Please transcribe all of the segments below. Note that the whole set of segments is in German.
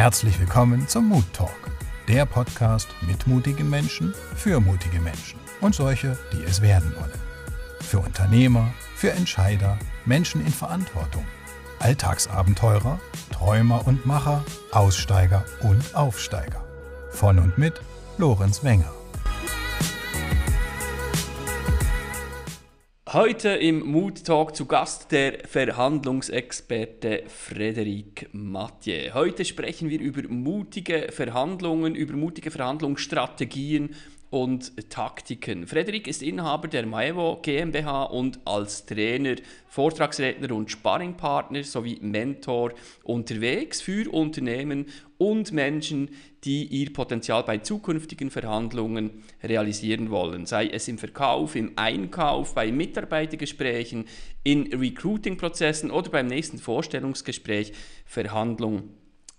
Herzlich willkommen zum Mood Talk, der Podcast mit mutigen Menschen für mutige Menschen und solche, die es werden wollen. Für Unternehmer, für Entscheider, Menschen in Verantwortung, Alltagsabenteurer, Träumer und Macher, Aussteiger und Aufsteiger. Von und mit Lorenz Wenger. Heute im Mood Talk zu Gast der Verhandlungsexperte Frederik Mathieu. Heute sprechen wir über mutige Verhandlungen, über mutige Verhandlungsstrategien und Taktiken. Frederik ist Inhaber der Maevo GmbH und als Trainer, Vortragsredner und Sparringpartner sowie Mentor unterwegs für Unternehmen und Menschen, die ihr Potenzial bei zukünftigen Verhandlungen realisieren wollen, sei es im Verkauf, im Einkauf, bei Mitarbeitergesprächen, in Recruiting-Prozessen oder beim nächsten Vorstellungsgespräch, Verhandlung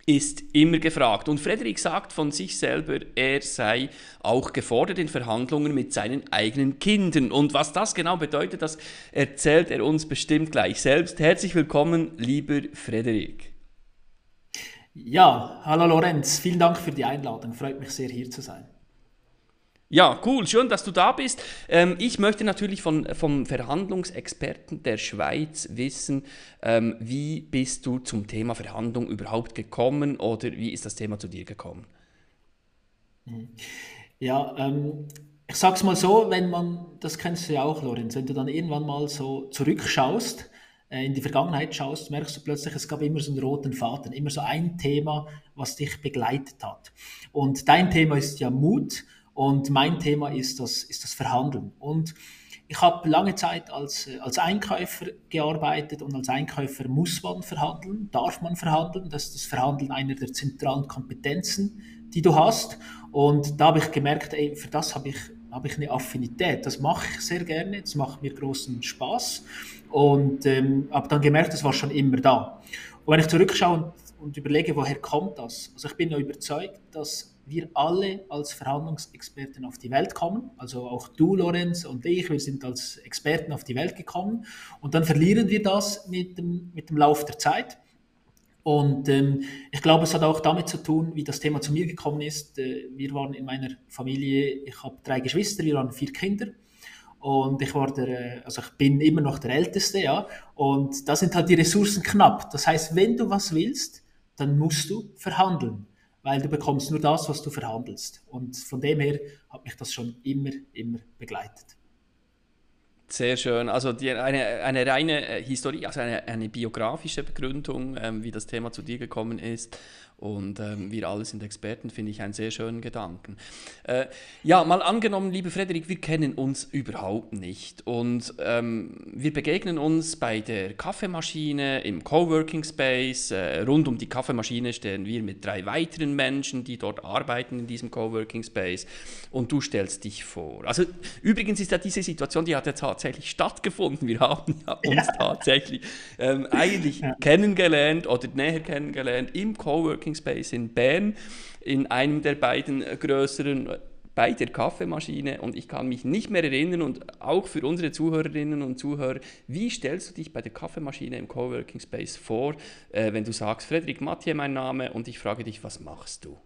ist immer gefragt. Und Frederik sagt von sich selber, er sei auch gefordert in Verhandlungen mit seinen eigenen Kindern. Und was das genau bedeutet, das erzählt er uns bestimmt gleich selbst. Herzlich willkommen, lieber Frederik. Ja, hallo Lorenz, vielen Dank für die Einladung. Freut mich sehr, hier zu sein. Ja, cool, schön, dass du da bist. Ähm, ich möchte natürlich von, vom Verhandlungsexperten der Schweiz wissen, ähm, wie bist du zum Thema Verhandlung überhaupt gekommen oder wie ist das Thema zu dir gekommen? Mhm. Ja, ähm, ich sag's mal so, wenn man, das kennst du ja auch, Lorenz, wenn du dann irgendwann mal so zurückschaust, in die Vergangenheit schaust, merkst du plötzlich, es gab immer so einen roten Faden, immer so ein Thema, was dich begleitet hat. Und dein Thema ist ja Mut. Und mein Thema ist das, ist das Verhandeln. Und ich habe lange Zeit als, als Einkäufer gearbeitet und als Einkäufer muss man verhandeln, darf man verhandeln. Das ist das Verhandeln einer der zentralen Kompetenzen, die du hast. Und da habe ich gemerkt, ey, für das habe ich, habe ich eine Affinität. Das mache ich sehr gerne, das macht mir großen Spaß. Und ähm, habe dann gemerkt, das war schon immer da. Und wenn ich zurückschaue und, und überlege, woher kommt das? Also ich bin ja überzeugt, dass wir alle als Verhandlungsexperten auf die Welt kommen, also auch du, Lorenz, und ich, wir sind als Experten auf die Welt gekommen und dann verlieren wir das mit dem, mit dem Lauf der Zeit. Und ähm, ich glaube, es hat auch damit zu tun, wie das Thema zu mir gekommen ist. Äh, wir waren in meiner Familie, ich habe drei Geschwister, wir waren vier Kinder. Und ich war der, äh, also ich bin immer noch der Älteste, ja. Und da sind halt die Ressourcen knapp. Das heißt, wenn du was willst, dann musst du verhandeln weil du bekommst nur das, was du verhandelst. Und von dem her hat mich das schon immer, immer begleitet. Sehr schön. Also die, eine, eine reine äh, Historie, also eine, eine biografische Begründung, ähm, wie das Thema zu dir gekommen ist und ähm, wir alle sind Experten, finde ich einen sehr schönen Gedanken. Äh, ja, mal angenommen, liebe Frederik, wir kennen uns überhaupt nicht und ähm, wir begegnen uns bei der Kaffeemaschine im Coworking Space. Äh, rund um die Kaffeemaschine stehen wir mit drei weiteren Menschen, die dort arbeiten in diesem Coworking Space und du stellst dich vor. Also übrigens ist ja diese Situation, die hat ja tatsächlich stattgefunden. Wir haben ja uns ja. tatsächlich ähm, eigentlich ja. kennengelernt oder näher kennengelernt im Coworking Coworking Space in Bern, in einem der beiden größeren bei der Kaffeemaschine und ich kann mich nicht mehr erinnern und auch für unsere Zuhörerinnen und Zuhörer, wie stellst du dich bei der Kaffeemaschine im Coworking Space vor, äh, wenn du sagst, Frederik Mathieu mein Name und ich frage dich, was machst du?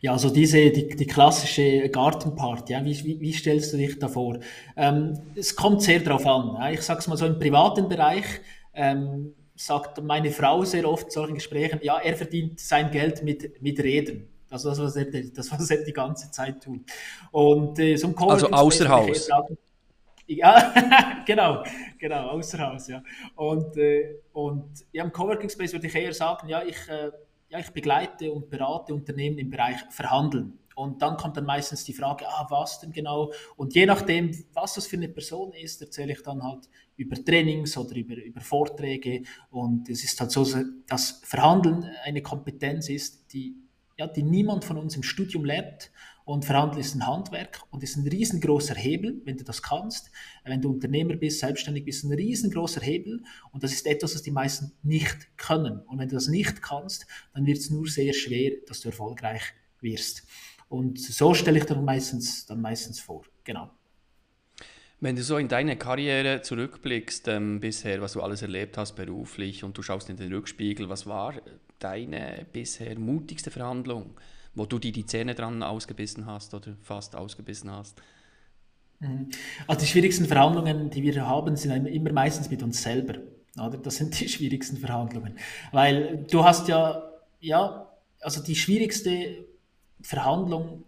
Ja, also diese, die, die klassische Gartenparty, ja, wie, wie, wie stellst du dich da vor? Ähm, es kommt sehr darauf an. Ja. Ich sage es mal so im privaten Bereich, ähm, sagt meine Frau sehr oft in solchen Gesprächen, ja, er verdient sein Geld mit, mit Reden. Also das, was er, das, was er die ganze Zeit tut. Und äh, so ein Also außer Haus. Ja, genau, genau, außer Haus, ja. Und, äh, und ja, im Coworking Space würde ich eher sagen, ja, ich, äh, ja, ich begleite und berate Unternehmen im Bereich Verhandeln. Und dann kommt dann meistens die Frage, ah, was denn genau? Und je nachdem, was das für eine Person ist, erzähle ich dann halt über Trainings oder über, über Vorträge. Und es ist halt so, dass Verhandeln eine Kompetenz ist, die, ja, die niemand von uns im Studium lernt. Und Verhandeln ist ein Handwerk und ist ein riesengroßer Hebel, wenn du das kannst. Wenn du Unternehmer bist, selbstständig bist, ein riesengroßer Hebel. Und das ist etwas, was die meisten nicht können. Und wenn du das nicht kannst, dann wird es nur sehr schwer, dass du erfolgreich wirst. Und so stelle ich dann meistens, dann meistens vor. Genau. Wenn du so in deine Karriere zurückblickst ähm, bisher, was du alles erlebt hast beruflich und du schaust in den Rückspiegel, was war deine bisher mutigste Verhandlung, wo du dir die Zähne dran ausgebissen hast oder fast ausgebissen hast? Mhm. Also die schwierigsten Verhandlungen, die wir haben, sind immer meistens mit uns selber. Oder? Das sind die schwierigsten Verhandlungen. Weil du hast ja, ja, also die schwierigste Verhandlung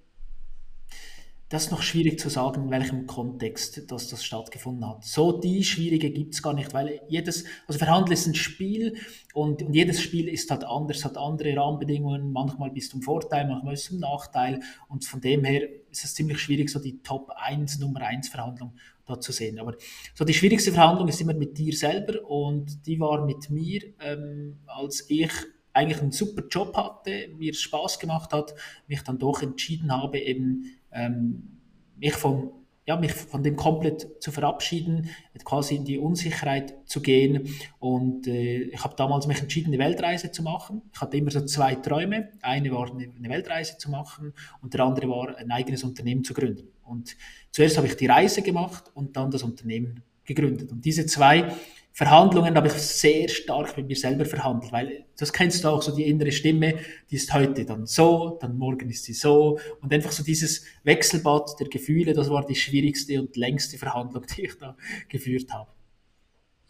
das ist noch schwierig zu sagen, in welchem Kontext das, das stattgefunden hat. So die schwierige gibt es gar nicht, weil jedes, also Verhandeln ist ein Spiel und, und jedes Spiel ist halt anders, hat andere Rahmenbedingungen. Manchmal bist du im Vorteil, manchmal bist du im Nachteil und von dem her ist es ziemlich schwierig, so die Top 1, Nummer 1 Verhandlung da zu sehen. Aber so die schwierigste Verhandlung ist immer mit dir selber und die war mit mir, ähm, als ich eigentlich einen super Job hatte, mir Spaß gemacht hat, mich dann doch entschieden habe, eben ähm, mich von ja, mich von dem komplett zu verabschieden, quasi in die Unsicherheit zu gehen. Und äh, ich habe damals mich entschieden, eine Weltreise zu machen. Ich hatte immer so zwei Träume. Eine war eine, Weltreise zu machen und der andere war ein eigenes Unternehmen zu gründen. Und zuerst habe ich die Reise gemacht und dann das Unternehmen gegründet. Und diese zwei Verhandlungen habe ich sehr stark mit mir selber verhandelt, weil das kennst du auch, so die innere Stimme, die ist heute dann so, dann morgen ist sie so und einfach so dieses Wechselbad der Gefühle, das war die schwierigste und längste Verhandlung, die ich da geführt habe.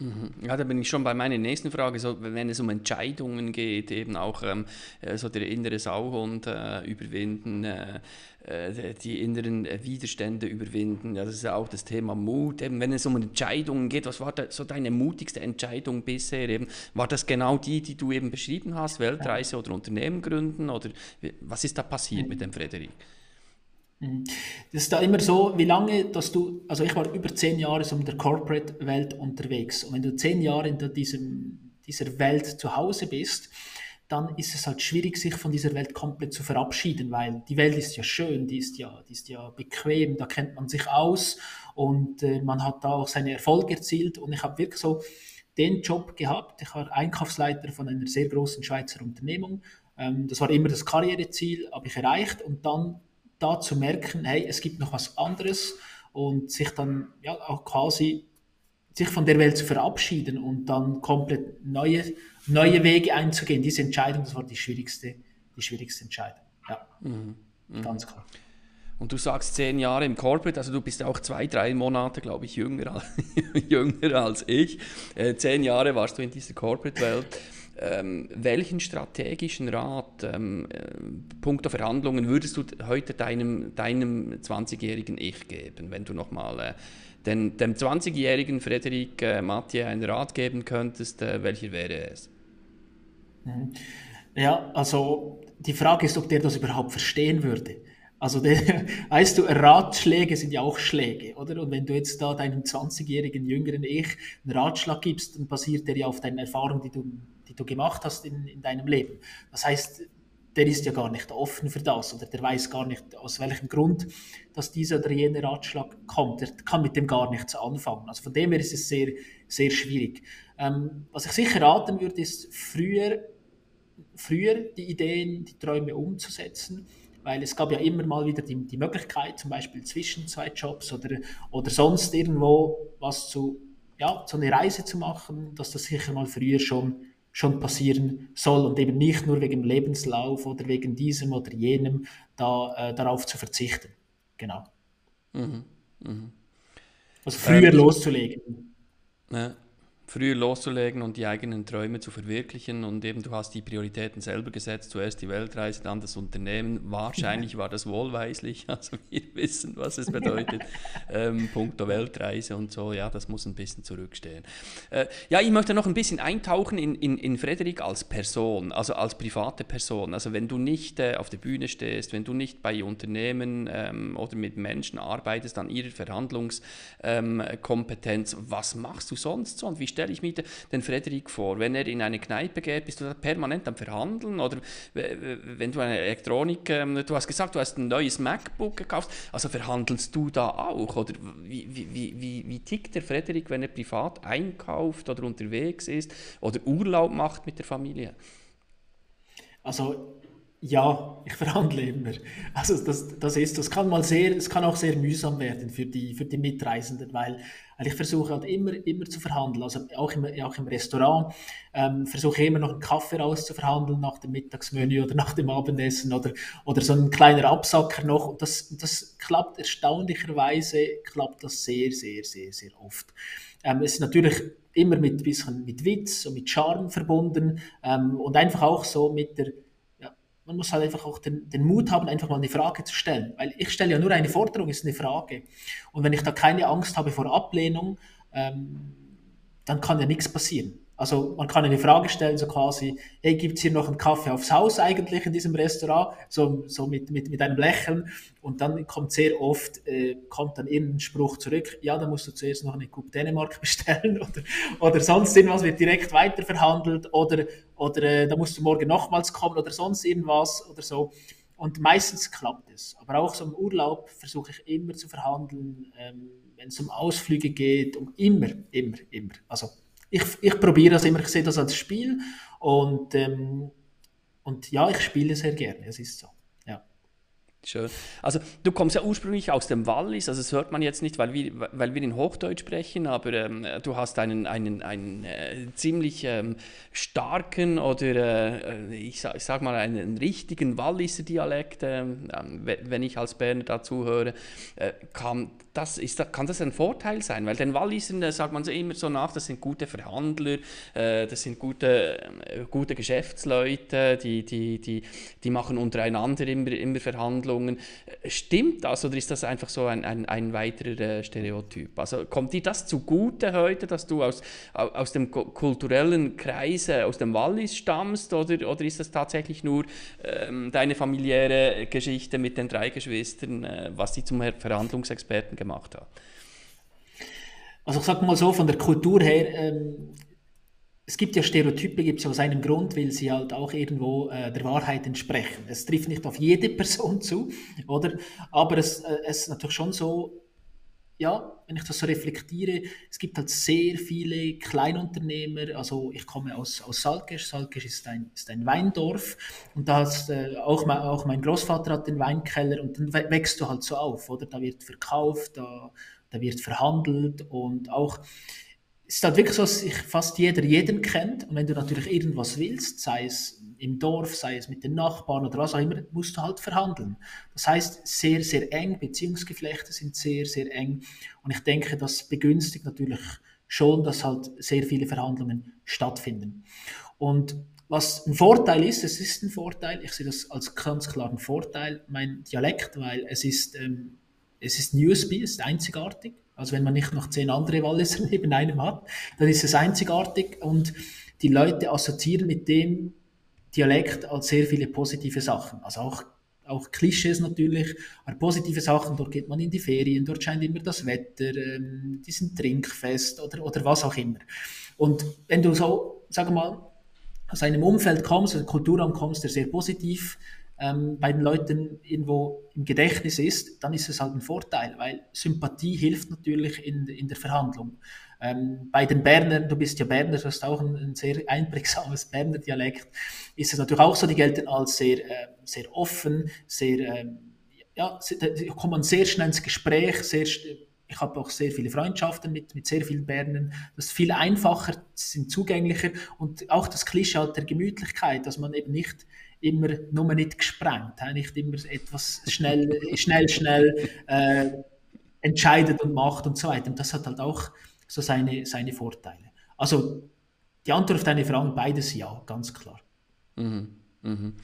Mhm. Ja, da bin ich schon bei meiner nächsten Frage, so, wenn es um Entscheidungen geht, eben auch ähm, äh, so der innere Sauhund äh, überwinden, äh, äh die inneren Widerstände überwinden, ja, das ist ja auch das Thema Mut, eben wenn es um Entscheidungen geht, was war da, so deine mutigste Entscheidung bisher, eben, war das genau die, die du eben beschrieben hast, Weltreise oder Unternehmen gründen, oder was ist da passiert mit dem Frederik? Mhm. Das ist da immer so, wie lange, dass du, also ich war über zehn Jahre so in der Corporate-Welt unterwegs und wenn du zehn Jahre in diesem, dieser Welt zu Hause bist, dann ist es halt schwierig, sich von dieser Welt komplett zu verabschieden, weil die Welt ist ja schön, die ist ja, die ist ja bequem, da kennt man sich aus und äh, man hat da auch seine Erfolge erzielt und ich habe wirklich so den Job gehabt. Ich war Einkaufsleiter von einer sehr großen Schweizer Unternehmung. Ähm, das war immer das Karriereziel, habe ich erreicht und dann da zu merken, hey, es gibt noch was anderes und sich dann ja auch quasi sich von der Welt zu verabschieden und dann komplett neue, neue Wege einzugehen. Diese Entscheidung, das war die schwierigste, die schwierigste Entscheidung. Ja, mhm. Mhm. ganz klar. Und du sagst zehn Jahre im Corporate, also du bist auch zwei, drei Monate, glaube ich, jünger, jünger als ich. Äh, zehn Jahre warst du in dieser Corporate-Welt. Ähm, welchen strategischen Rat, ähm, äh, puncto Verhandlungen, würdest du heute deinem, deinem 20-jährigen Ich geben, wenn du nochmal äh, den, dem 20-jährigen Frederik äh, Mathieu einen Rat geben könntest, äh, welcher wäre es? Ja, also die Frage ist, ob der das überhaupt verstehen würde. Also, der, weißt du, Ratschläge sind ja auch Schläge, oder? Und wenn du jetzt da deinem 20-jährigen jüngeren Ich einen Ratschlag gibst, dann basiert der ja auf deinen Erfahrungen, die du die du gemacht hast in, in deinem Leben. Das heißt, der ist ja gar nicht offen für das oder der weiß gar nicht, aus welchem Grund, dass dieser oder jener Ratschlag kommt. Der kann mit dem gar nichts anfangen. Also von dem her ist es sehr, sehr schwierig. Ähm, was ich sicher raten würde, ist früher, früher die Ideen, die Träume umzusetzen weil es gab ja immer mal wieder die, die Möglichkeit, zum Beispiel zwischen zwei Jobs oder, oder sonst irgendwo was zu, ja, so eine Reise zu machen, dass das sicher mal früher schon schon passieren soll und eben nicht nur wegen Lebenslauf oder wegen diesem oder jenem da, äh, darauf zu verzichten. Genau. Mhm. Mhm. Also früher ähm, loszulegen. Ja früher loszulegen und die eigenen Träume zu verwirklichen. Und eben du hast die Prioritäten selber gesetzt, zuerst die Weltreise, dann das Unternehmen. Wahrscheinlich war das wohlweislich, also wir wissen, was es bedeutet. ähm, punkto Weltreise und so, ja, das muss ein bisschen zurückstehen. Äh, ja, ich möchte noch ein bisschen eintauchen in, in, in Frederik als Person, also als private Person. Also wenn du nicht äh, auf der Bühne stehst, wenn du nicht bei Unternehmen ähm, oder mit Menschen arbeitest an ihrer Verhandlungskompetenz, ähm, was machst du sonst so und wie stelle ich mir den Frederik vor? Wenn er in eine Kneipe geht, bist du da permanent am Verhandeln? Oder wenn du eine Elektronik, ähm, du hast gesagt, du hast ein neues MacBook gekauft, also verhandelst du da auch? Oder wie, wie, wie, wie tickt der Frederik, wenn er privat einkauft oder unterwegs ist oder Urlaub macht mit der Familie? Also Ja, ich verhandle immer. Also das, das ist, das kann mal sehr, es kann auch sehr mühsam werden für die, für die Mitreisenden, weil, weil ich versuche halt immer, immer zu verhandeln. Also auch im, auch im Restaurant ähm, versuche ich immer noch einen Kaffee rauszuverhandeln nach dem Mittagsmenü oder nach dem Abendessen oder, oder so ein kleiner Absacker noch. Und das, das klappt erstaunlicherweise, klappt das sehr, sehr, sehr, sehr oft. Ähm, es ist natürlich immer mit bisschen mit Witz und mit Charme verbunden ähm, und einfach auch so mit der man muss halt einfach auch den, den, Mut haben, einfach mal eine Frage zu stellen. Weil ich stelle ja nur eine Forderung, ist eine Frage. Und wenn ich da keine Angst habe vor Ablehnung, ähm, dann kann ja nichts passieren. Also man kann eine Frage stellen, so quasi, hey, gibt es hier noch einen Kaffee aufs Haus eigentlich in diesem Restaurant? So, so mit, mit, mit einem Lächeln. Und dann kommt sehr oft, äh, kommt dann irgendein Spruch zurück, ja, da musst du zuerst noch eine Coupe Dänemark bestellen oder, oder sonst irgendwas wird direkt weiter verhandelt oder, oder äh, da musst du morgen nochmals kommen oder sonst irgendwas oder so. Und meistens klappt es. Aber auch so im Urlaub versuche ich immer zu verhandeln, ähm, wenn es um Ausflüge geht, um immer, immer, immer. Also ich, ich probiere das immer, ich sehe das als Spiel und, ähm, und ja, ich spiele sehr gerne, es ist so. Schön. Also du kommst ja ursprünglich aus dem Wallis, also das hört man jetzt nicht, weil wir, weil wir in Hochdeutsch sprechen, aber ähm, du hast einen, einen, einen äh, ziemlich ähm, starken oder äh, ich, sag, ich sag mal einen richtigen Walliser Dialekt, ähm wenn ich als Berner dazu höre. Äh, kam, das, ist, kann das ein Vorteil sein? Weil den Wallisern äh, sagt man so immer so nach, das sind gute Verhandler, äh, das sind gute, äh, gute Geschäftsleute, die, die, die, die machen untereinander immer, immer Verhandlungen Handlungen. Stimmt das oder ist das einfach so ein, ein, ein weiterer äh, Stereotyp? Also kommt dir das zugute heute, dass du aus, aus dem kulturellen Kreis, aus dem Wallis stammst oder, oder ist das tatsächlich nur ähm, deine familiäre Geschichte mit den drei Geschwistern, äh, was sie zum Verhandlungsexperten gemacht hat? Also ich sage mal so, von der Kultur her ähm, es gibt ja Stereotype, gibt es aus einem Grund, weil sie halt auch irgendwo äh, der Wahrheit entsprechen. Es trifft nicht auf jede Person zu, oder? Aber es, äh, es ist natürlich schon so, ja, wenn ich das so reflektiere, es gibt halt sehr viele Kleinunternehmer, also ich komme aus, aus Salkesch, Salkesch ist ein, ist ein Weindorf und da hast, äh, auch, mein, auch mein Großvater hat den Weinkeller und dann wächst du halt so auf, oder? Da wird verkauft, da, da wird verhandelt und auch ist halt wirklich so, dass sich fast jeder jeden kennt. Und wenn du natürlich irgendwas willst, sei es im Dorf, sei es mit den Nachbarn oder was auch immer, musst du halt verhandeln. Das heißt, sehr, sehr eng, Beziehungsgeflechte sind sehr, sehr eng. Und ich denke, das begünstigt natürlich schon, dass halt sehr viele Verhandlungen stattfinden. Und was ein Vorteil ist, es ist ein Vorteil, ich sehe das als ganz klaren Vorteil, mein Dialekt, weil es ist, ähm, es ist ein USB, es ist einzigartig. Also wenn man nicht noch zehn andere Walliser neben einem hat, dann ist es einzigartig und die Leute assoziieren mit dem Dialekt als sehr viele positive Sachen. Also auch, auch Klischees natürlich, aber positive Sachen, dort geht man in die Ferien, dort scheint immer das Wetter, ähm, die sind trinkfest oder, oder was auch immer. Und wenn du so, sag mal, aus einem Umfeld kommst, aus einem Kulturraum kommst, der sehr positiv ähm, bei den Leuten irgendwo im Gedächtnis ist, dann ist es halt ein Vorteil, weil Sympathie hilft natürlich in, in der Verhandlung. Ähm, bei den Bernern, du bist ja Berner, du hast auch ein, ein sehr einprägsames Berner Dialekt, ist es natürlich auch so, die gelten als sehr, äh, sehr offen, sehr, äh, ja, da kommt man sehr schnell ins Gespräch, sehr, ich habe auch sehr viele Freundschaften mit, mit sehr vielen Bernern. Das ist viel einfacher, sind zugänglicher und auch das Klischee halt der Gemütlichkeit, dass man eben nicht immer nur nicht gesprengt, nicht immer etwas schnell, schnell, schnell äh, entscheidet und macht und so weiter. Und das hat halt auch so seine, seine Vorteile. Also die Antwort auf deine Frage, beides ja, ganz klar. Mhm. Mhm.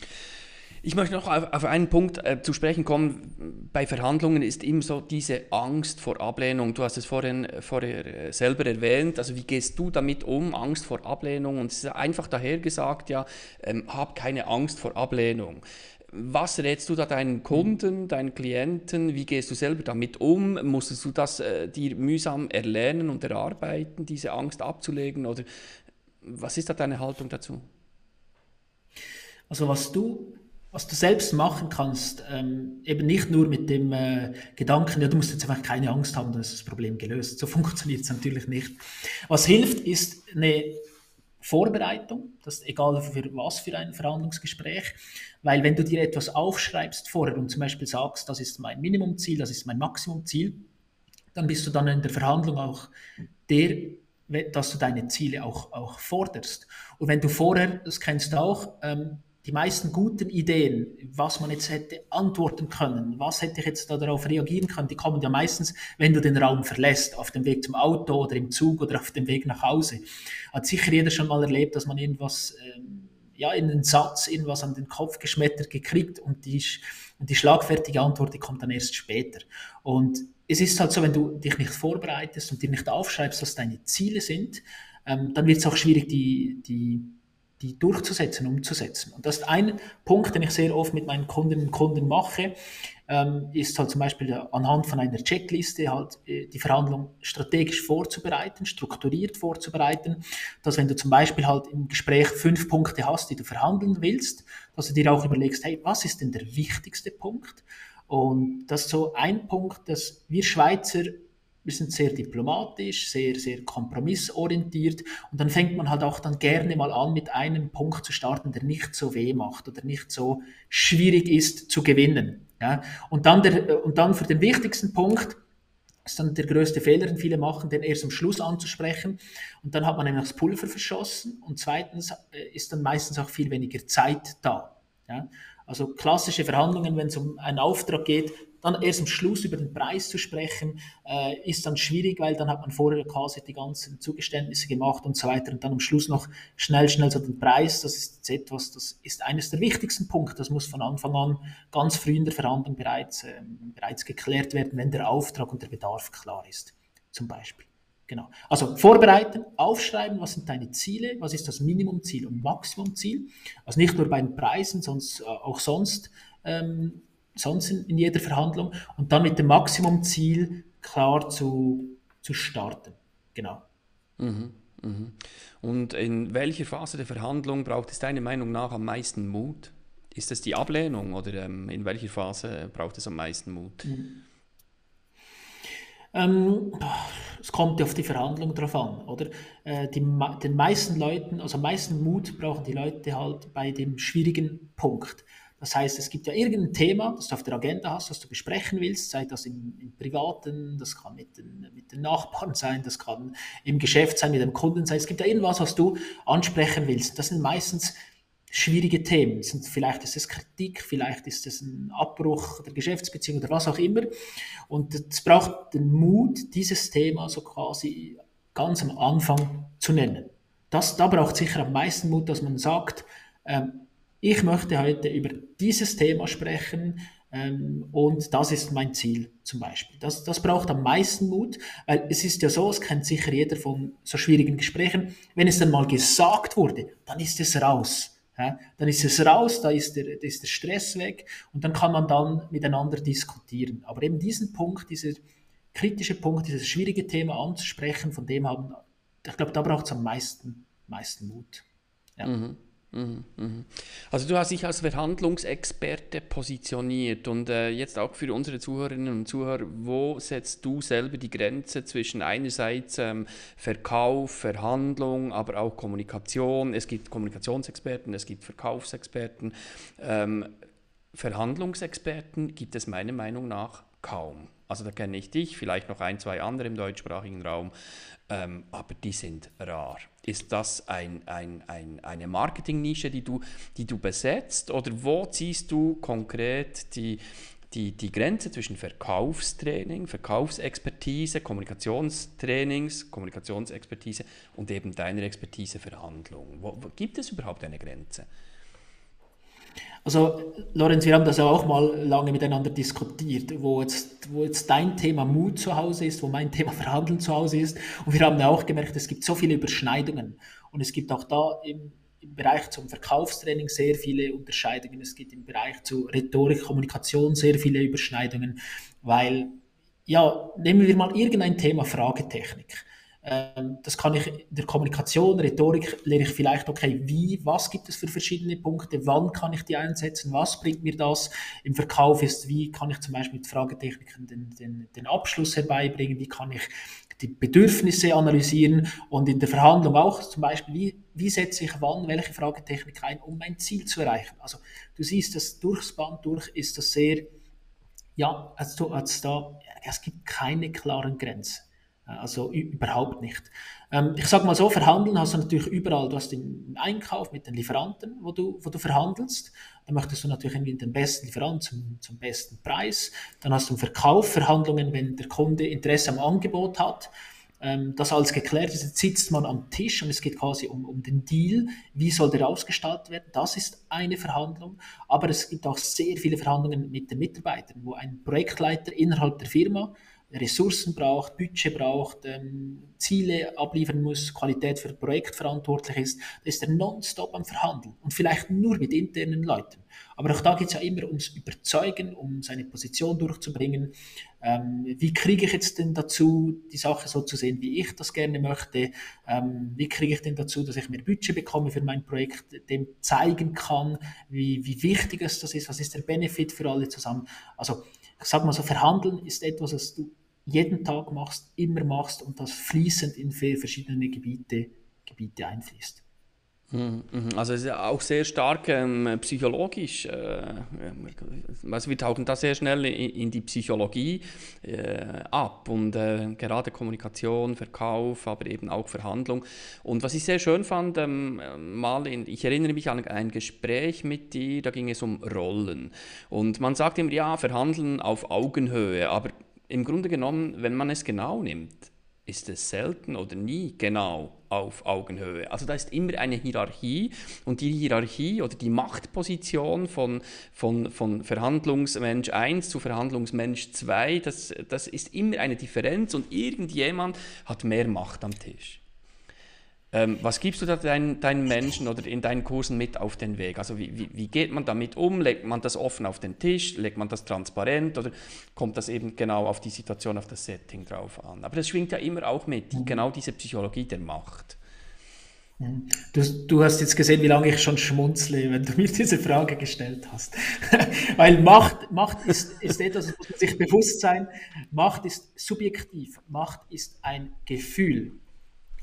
Ich möchte noch auf, einen Punkt äh, zu sprechen kommen. Bei Verhandlungen ist immer so diese Angst vor Ablehnung. Du hast es vorhin, vorher äh, selber erwähnt. Also wie gehst du damit um? Angst vor Ablehnung. Und es ist einfach daher gesagt, ja, ähm, hab keine Angst vor Ablehnung. Was rätst du da deinen Kunden, deinen Klienten? Wie gehst du selber damit um? Musstest du das äh, dir mühsam erlernen und erarbeiten, diese Angst abzulegen? Oder was ist da deine Haltung dazu? Also was du was du selbst machen kannst, ähm, eben nicht nur mit dem äh, Gedanken, ja, du musst jetzt einfach keine Angst haben, dann ist das Problem gelöst. So funktioniert es natürlich nicht. Was hilft, ist eine Vorbereitung, das egal für was für ein Verhandlungsgespräch, weil wenn du dir etwas aufschreibst vorher und zum Beispiel sagst, das ist mein Minimumziel, das ist mein Maximumziel, dann bist du dann in der Verhandlung auch der, dass du deine Ziele auch, auch forderst. Und wenn du vorher, das kennst du auch, ähm, die meisten guten Ideen, was man jetzt hätte antworten können, was hätte ich jetzt darauf reagieren können, die kommen ja meistens, wenn du den Raum verlässt, auf dem Weg zum Auto oder im Zug oder auf dem Weg nach Hause. Hat sicher jeder schon mal erlebt, dass man irgendwas, ähm, ja, in den Satz, irgendwas an den Kopf geschmettert gekriegt und die, und die schlagfertige Antwort, die kommt dann erst später. Und es ist halt so, wenn du dich nicht vorbereitest und dir nicht aufschreibst, was deine Ziele sind, ähm, dann wird es auch schwierig, die, die die durchzusetzen, umzusetzen. Und das ist ein Punkt, den ich sehr oft mit meinen Kundinnen und Kunden mache, ähm, ist halt zum Beispiel anhand von einer Checkliste halt äh, die Verhandlung strategisch vorzubereiten, strukturiert vorzubereiten, dass wenn du zum Beispiel halt im Gespräch fünf Punkte hast, die du verhandeln willst, dass du dir auch überlegst, hey, was ist denn der wichtigste Punkt? Und das ist so ein Punkt, dass wir Schweizer wir sind sehr diplomatisch, sehr, sehr kompromissorientiert und dann fängt man halt auch dann gerne mal an, mit einem Punkt zu starten, der nicht so weh macht oder nicht so schwierig ist zu gewinnen. Ja? Und, dann der, und dann für den wichtigsten Punkt ist dann der größte Fehler, den viele machen, den erst am Schluss anzusprechen. Und dann hat man nämlich das Pulver verschossen und zweitens äh, ist dann meistens auch viel weniger Zeit da. Ja? Also klassische Verhandlungen, wenn es um einen Auftrag geht, dann erst am Schluss über den Preis zu sprechen, äh, ist dann schwierig, weil dann hat man vorher quasi die ganzen Zugeständnisse gemacht und so weiter und dann am Schluss noch schnell, schnell so den Preis. Das ist etwas, das ist eines der wichtigsten Punkte. Das muss von Anfang an ganz früh in der Verhandlung bereits, äh, bereits geklärt werden, wenn der Auftrag und der Bedarf klar ist, zum Beispiel. Genau. Also vorbereiten, aufschreiben, was sind deine Ziele, was ist das Minimumziel und Maximumziel. Also nicht nur bei den Preisen, sondern äh, auch sonst ähm, sonst in, in jeder Verhandlung und dann mit dem Maximumziel klar zu, zu starten. Genau. Mhm, mhm. Und in welcher Phase der Verhandlung braucht es deiner Meinung nach am meisten Mut? Ist es die Ablehnung oder ähm, in welcher Phase braucht es am meisten Mut? Mhm. Ähm, es kommt auf die Verhandlung drauf an, oder? Äh, die, den meisten Leuten, also am meisten Mut brauchen die Leute halt bei dem schwierigen Punkt. Das heißt, es gibt ja irgendein Thema, das du auf der Agenda hast, das du besprechen willst, sei das im, im Privaten, das kann mit den, mit den Nachbarn sein, das kann im Geschäft sein, mit dem Kunden sein. Es gibt ja irgendwas, was du ansprechen willst. Das sind meistens schwierige Themen. Vielleicht ist es Kritik, vielleicht ist es ein Abbruch der Geschäftsbeziehung oder was auch immer. Und es braucht den Mut, dieses Thema so quasi ganz am Anfang zu nennen. Das, da braucht sicher am meisten Mut, dass man sagt, ähm, ich möchte heute über dieses Thema sprechen ähm, und das ist mein Ziel zum Beispiel. Das, das braucht am meisten Mut, weil es ist ja so, es kennt sicher jeder von so schwierigen Gesprächen, wenn es dann mal gesagt wurde, dann ist es raus. Ja? Dann ist es raus, da ist, der, da ist der Stress weg und dann kann man dann miteinander diskutieren. Aber eben diesen Punkt, dieser kritische Punkt, dieses schwierige Thema anzusprechen, von dem haben, ich glaube, da braucht es am meisten, meisten Mut. Ja. Mhm. Mhm, mhm. Also du hast dich als Verhandlungsexperte positioniert und äh, jetzt auch für unsere Zuhörerinnen und Zuhörer, wo setzt du selber die Grenze zwischen einerseits ähm, Verkauf, Verhandlung, aber auch Kommunikation? Es gibt Kommunikationsexperten, es gibt Verkaufsexperten. Ähm, Verhandlungsexperten gibt es meiner Meinung nach kaum. Also da kenne ich dich, vielleicht noch ein, zwei andere im deutschsprachigen Raum, ähm, aber die sind rar. Ist das ein, ein, ein, eine Marketingnische, die du, die du besetzt oder wo ziehst du konkret die, die, die Grenze zwischen Verkaufstraining, Verkaufsexpertise, Kommunikationstrainings, Kommunikationsexpertise und eben deiner Expertise Verhandlung? Wo, wo, gibt es überhaupt eine Grenze? Also, Lorenz, wir haben das ja auch mal lange miteinander diskutiert, wo jetzt, wo jetzt dein Thema Mut zu Hause ist, wo mein Thema Verhandeln zu Hause ist. Und wir haben ja auch gemerkt, es gibt so viele Überschneidungen. Und es gibt auch da im, im Bereich zum Verkaufstraining sehr viele Unterscheidungen. Es gibt im Bereich zu Rhetorik, Kommunikation sehr viele Überschneidungen, weil, ja, nehmen wir mal irgendein Thema Fragetechnik. Ähm, das kann ich in der Kommunikation, Rhetorik lehre ich vielleicht, okay, wie, was gibt es für verschiedene Punkte, wann kann ich die einsetzen, was bringt mir das? Im Verkauf ist, wie kann ich zum Beispiel mit Fragetechniken den, den, den Abschluss herbeibringen, wie kann ich die Bedürfnisse analysieren und in der Verhandlung auch zum Beispiel, wie, wie setze ich wann welche Fragetechnik ein, um mein Ziel zu erreichen. Also du siehst, das durchs Band durch ist das sehr, ja, also, also da, es gibt keine klaren Grenzen. Also überhaupt nicht. Ähm, ich sage mal so, verhandeln hast du natürlich überall. Du hast den Einkauf mit den Lieferanten, wo du, wo du verhandelst. Dann möchtest du natürlich irgendwie den besten Lieferanten zum, zum besten Preis. Dann hast du im Verkauf Verhandlungen, wenn der Kunde Interesse am Angebot hat. Ähm, das alles geklärt ist, jetzt sitzt man am Tisch und es geht quasi um, um den Deal. Wie soll der ausgestaltet werden? Das ist eine Verhandlung. Aber es gibt auch sehr viele Verhandlungen mit den Mitarbeitern, wo ein Projektleiter innerhalb der Firma Ressourcen braucht, Budget braucht, ähm, Ziele abliefern muss, Qualität für Projekt verantwortlich ist, da ist er nonstop am Verhandeln und vielleicht nur mit internen Leuten. Aber auch da geht es ja immer ums Überzeugen, um seine Position durchzubringen. Ähm, wie kriege ich jetzt denn dazu, die Sache so zu sehen, wie ich das gerne möchte? Ähm, wie kriege ich denn dazu, dass ich mehr Budget bekomme für mein Projekt, dem zeigen kann, wie, wie wichtig es das ist, was ist der Benefit für alle zusammen? Also ich sage mal so, Verhandeln ist etwas, was du jeden Tag machst, immer machst und das fließend in verschiedene Gebiete, Gebiete einfließt. Mhm, mhm. Also es ist auch sehr stark ähm, psychologisch. Äh, also wir tauchen da sehr schnell in, in die Psychologie äh, ab und äh, gerade Kommunikation, Verkauf, aber eben auch Verhandlung. Und was ich sehr schön fand, ähm, mal in, ich erinnere mich an ein Gespräch mit dir, da ging es um Rollen. Und man sagt immer, ja, verhandeln auf Augenhöhe, aber im Grunde genommen, wenn man es genau nimmt, ist es selten oder nie genau auf Augenhöhe. Also da ist immer eine Hierarchie und die Hierarchie oder die Machtposition von, von, von Verhandlungsmensch 1 zu Verhandlungsmensch 2, das, das ist immer eine Differenz und irgendjemand hat mehr Macht am Tisch. Ähm, was gibst du da deinen, deinen, Menschen oder in deinen Kursen mit auf den Weg? Also wie, wie, wie, geht man damit um? Legt man das offen auf den Tisch? Legt man das transparent? Oder kommt das eben genau auf die Situation, auf das Setting drauf an? Aber das schwingt ja immer auch mit, die, mhm. genau diese Psychologie der Macht. Mhm. Du, du, hast jetzt gesehen, wie lange ich schon schmunzle, wenn du mir diese Frage gestellt hast. Weil Macht, Macht ist, ist etwas, das muss man sich bewusst sein. Macht ist subjektiv. Macht ist ein Gefühl.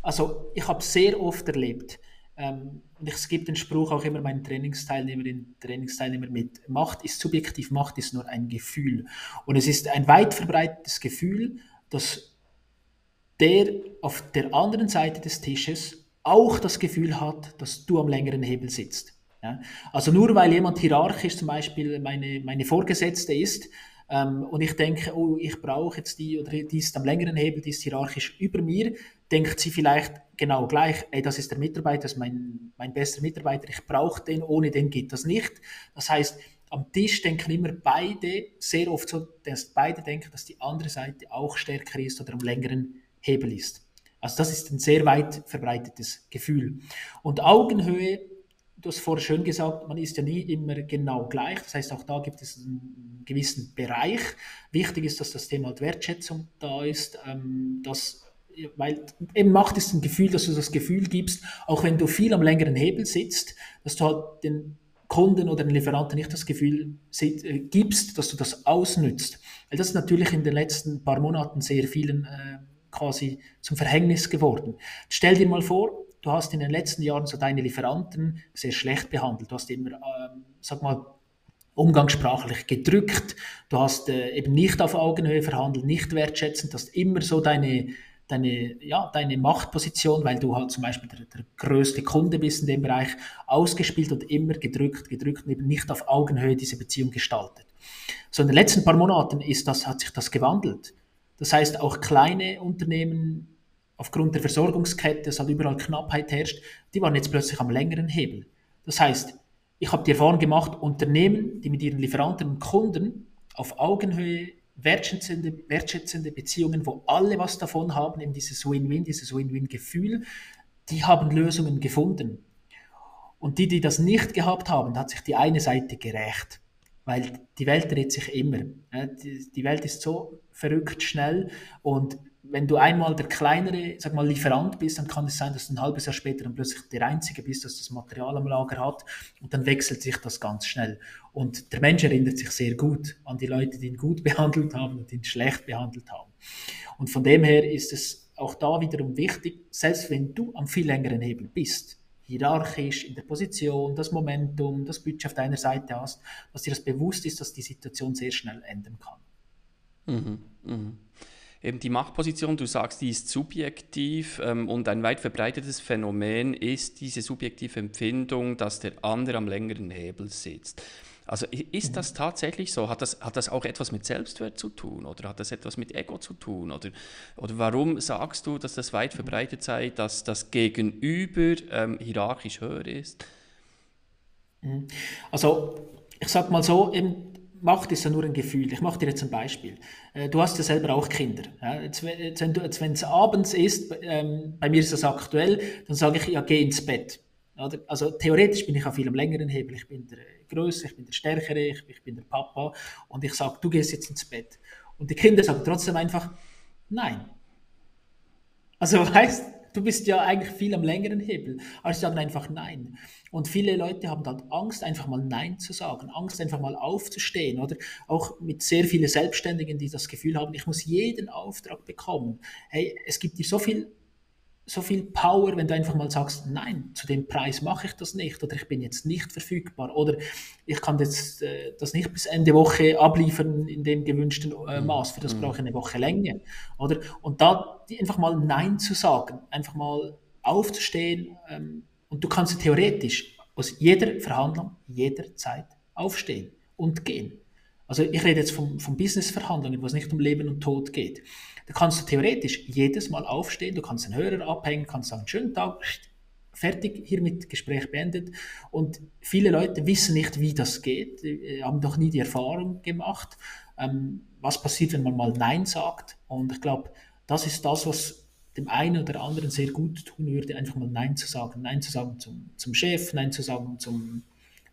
Also ich habe sehr oft erlebt, ähm, ich gebe den Spruch auch immer meinen Trainingsteilnehmerinnen Trainingsteilnehmern mit, Macht ist subjektiv, Macht ist nur ein Gefühl. Und es ist ein weit verbreitetes Gefühl, dass der auf der anderen Seite des Tisches auch das Gefühl hat, dass du am längeren Hebel sitzt. Ja? Also nur weil jemand hierarchisch zum Beispiel meine, meine Vorgesetzte ist, ähm, und ich denke, oh, ich brauche jetzt die oder die ist am längeren Hebel, die ist hierarchisch über mir, denkt sie vielleicht genau gleich, ey, das ist der Mitarbeiter, das ist mein, mein bester Mitarbeiter, ich brauche den, ohne den geht das nicht. Das heißt, am Tisch denken immer beide, sehr oft so, dass beide denken, dass die andere Seite auch stärker ist oder am längeren Hebel ist. Also das ist ein sehr weit verbreitetes Gefühl. Und Augenhöhe du hast vorher schön gesagt, man ist ja nie immer genau gleich. Das heißt, auch da gibt es einen gewissen Bereich. Wichtig ist, dass das Thema Wertschätzung da ist, ähm, dass weil eben Macht ist ein Gefühl, dass du das Gefühl gibst, auch wenn du viel am längeren Hebel sitzt, dass du halt den Kunden oder den Lieferanten nicht das Gefühl äh, gibst, dass du das ausnützt. Weil das ist natürlich in den letzten paar Monaten sehr vielen äh, quasi zum Verhängnis geworden. Stell dir mal vor, du hast in den letzten Jahren so deine Lieferanten sehr schlecht behandelt. Du hast immer, ähm, sag mal, umgangssprachlich gedrückt. Du hast äh, eben nicht auf Augenhöhe verhandelt, nicht wertschätzend. Du hast immer so deine, deine, ja, deine Machtposition, weil du halt zum Beispiel der, der größte Kunde bist in dem Bereich, ausgespielt und immer gedrückt, gedrückt und eben nicht auf Augenhöhe diese Beziehung gestaltet. So in den letzten paar Monaten ist das, hat sich das gewandelt. Das heißt, auch kleine Unternehmen aufgrund der Versorgungskette, dass halt überall Knappheit herrscht, die waren jetzt plötzlich am längeren Hebel. Das heißt, ich habe die Erfahrung gemacht, Unternehmen, die mit ihren Lieferanten und Kunden auf Augenhöhe wertschätzende, wertschätzende Beziehungen, wo alle was davon haben, eben dieses Win-Win, dieses Win-Win-Gefühl, die haben Lösungen gefunden. Und die, die das nicht gehabt haben, hat sich die eine Seite gerecht weil die Welt dreht sich immer. Die Welt ist so verrückt schnell und wenn du einmal der kleinere, sag mal, Lieferant bist, dann kann es sein, dass du ein halbes Jahr später dann plötzlich der Einzige bist, dass das Material am Lager hat und dann wechselt sich das ganz schnell. Und der Mensch erinnert sich sehr gut an die Leute, die ihn gut behandelt haben und ihn schlecht behandelt haben. Und von dem her ist es auch da wiederum wichtig, selbst wenn du am viel längeren Hebel bist, hierarchisch in der Position, das Momentum, das Budget auf deiner Seite hast, dass dir das bewusst ist, dass die Situation sehr schnell ändern kann. Mhm, mh. Eben die Machtposition, du sagst, die ist subjektiv ähm, und ein weit verbreitetes Phänomen ist diese subjektive Empfindung, dass der andere am längeren Hebel sitzt. Also ist das tatsächlich so? Hat das, hat das auch etwas mit Selbstwert zu tun oder hat das etwas mit Ego zu tun? Oder, oder warum sagst du, dass das weit verbreitet sei, dass das Gegenüber ähm, hierarchisch höher ist? Mhm. Also ich sag mal so, eben, Macht ist ja nur ein Gefühl. Ich mache dir jetzt ein Beispiel. Äh, du hast ja selber auch Kinder. Jetzt, wenn es abends ist, ähm, bei mir ist das aktuell, dann sage ich, ja, geh ins Bett. Also theoretisch bin ich auf viel längeren Hebel. Ich bin der Größere, ich bin der Stärkere, ich, ich bin der Papa und ich sage, du gehst jetzt ins Bett. Und die Kinder sagen trotzdem einfach, nein. Also weißt du bist ja eigentlich viel am längeren Hebel, sie sagen einfach nein. Und viele Leute haben dann Angst, einfach mal Nein zu sagen, Angst, einfach mal aufzustehen. Oder auch mit sehr vielen Selbstständigen, die das Gefühl haben, ich muss jeden Auftrag bekommen. Hey, es gibt dir so viel so viel Power, wenn du einfach mal sagst, nein, zu dem Preis mache ich das nicht oder ich bin jetzt nicht verfügbar oder ich kann jetzt äh, das nicht bis Ende Woche abliefern in dem gewünschten äh, mhm. Maß, für das mhm. brauche ich eine Woche länger, oder? Und da einfach mal Nein zu sagen, einfach mal aufzustehen ähm, und du kannst theoretisch aus jeder Verhandlung jederzeit aufstehen und gehen. Also ich rede jetzt von, von Business-Verhandlungen, wo es nicht um Leben und Tod geht. Da kannst du theoretisch jedes Mal aufstehen, du kannst den Hörer abhängen, kannst sagen, schönen Tag, fertig, hiermit Gespräch beendet. Und viele Leute wissen nicht, wie das geht, äh, haben doch nie die Erfahrung gemacht, ähm, was passiert, wenn man mal Nein sagt. Und ich glaube, das ist das, was dem einen oder anderen sehr gut tun würde, einfach mal Nein zu sagen. Nein zu sagen zum, zum Chef, Nein zu sagen zum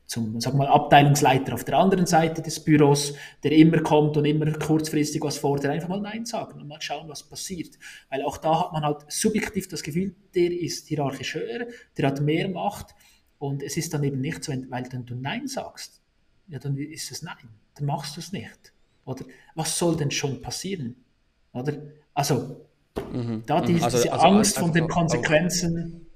zum sag mal, Abteilungsleiter auf der anderen Seite des Büros, der immer kommt und immer kurzfristig was fordert, einfach mal Nein sagen und mal schauen, was passiert. Weil auch da hat man halt subjektiv das Gefühl, der ist hierarchisch höher, der hat mehr Macht und es ist dann eben nicht so, weil dann du Nein sagst, ja, dann ist es Nein, dann machst du es nicht. Oder was soll denn schon passieren? Oder? Also, mhm. da die, also, diese also Angst von den Konsequenzen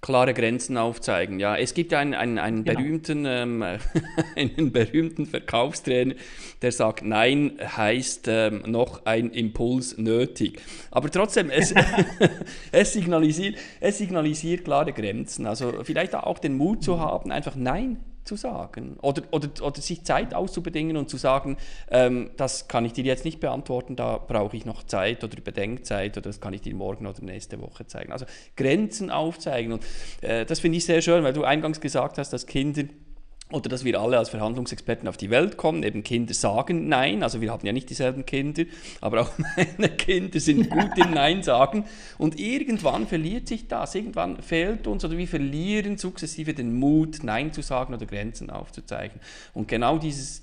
klare Grenzen aufzeigen. Ja, es gibt einen, einen, einen genau. berühmten, ähm, einen berühmten Verkaufstrainer, der sagt, nein heißt ähm, noch ein Impuls nötig. Aber trotzdem, es, es, signalisiert, es signalisiert klare Grenzen. Also vielleicht auch den Mut zu haben, einfach nein zu sagen oder, oder, oder sich Zeit auszubedingen und zu sagen, ähm, das kann ich dir jetzt nicht beantworten, da brauche ich noch Zeit oder Bedenkzeit oder das kann ich dir morgen oder nächste Woche zeigen. Also Grenzen aufzeigen und äh, das finde ich sehr schön, weil du eingangs gesagt hast, dass Kinder oder dass wir alle als Verhandlungsexperten auf die Welt kommen. Eben Kinder sagen Nein, also wir haben ja nicht dieselben Kinder, aber auch meine Kinder sind gut im Nein sagen. Und irgendwann verliert sich das, irgendwann fehlt uns oder wir verlieren sukzessive den Mut, Nein zu sagen oder Grenzen aufzuzeigen. Und genau dieses,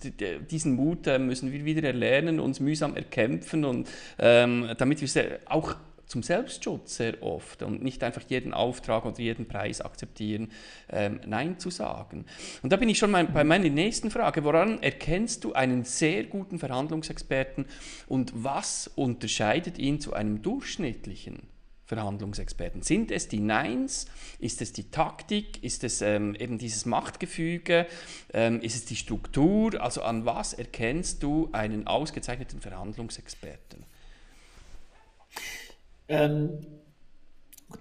diesen Mut äh, müssen wir wieder erlernen, uns mühsam erkämpfen und ähm, damit wir auch zum Selbstschutz sehr oft und nicht einfach jeden Auftrag oder jeden Preis akzeptieren, ähm, Nein zu sagen. Und da bin ich schon mein, bei meiner nächsten Frage. Woran erkennst du einen sehr guten Verhandlungsexperten und was unterscheidet ihn zu einem durchschnittlichen? Verhandlungsexperten? Sind es die Neins? Ist es die Taktik? Ist es ähm, eben dieses Machtgefüge? Ähm, ist es die Struktur? Also an was erkennst du einen ausgezeichneten Verhandlungsexperten? Ähm,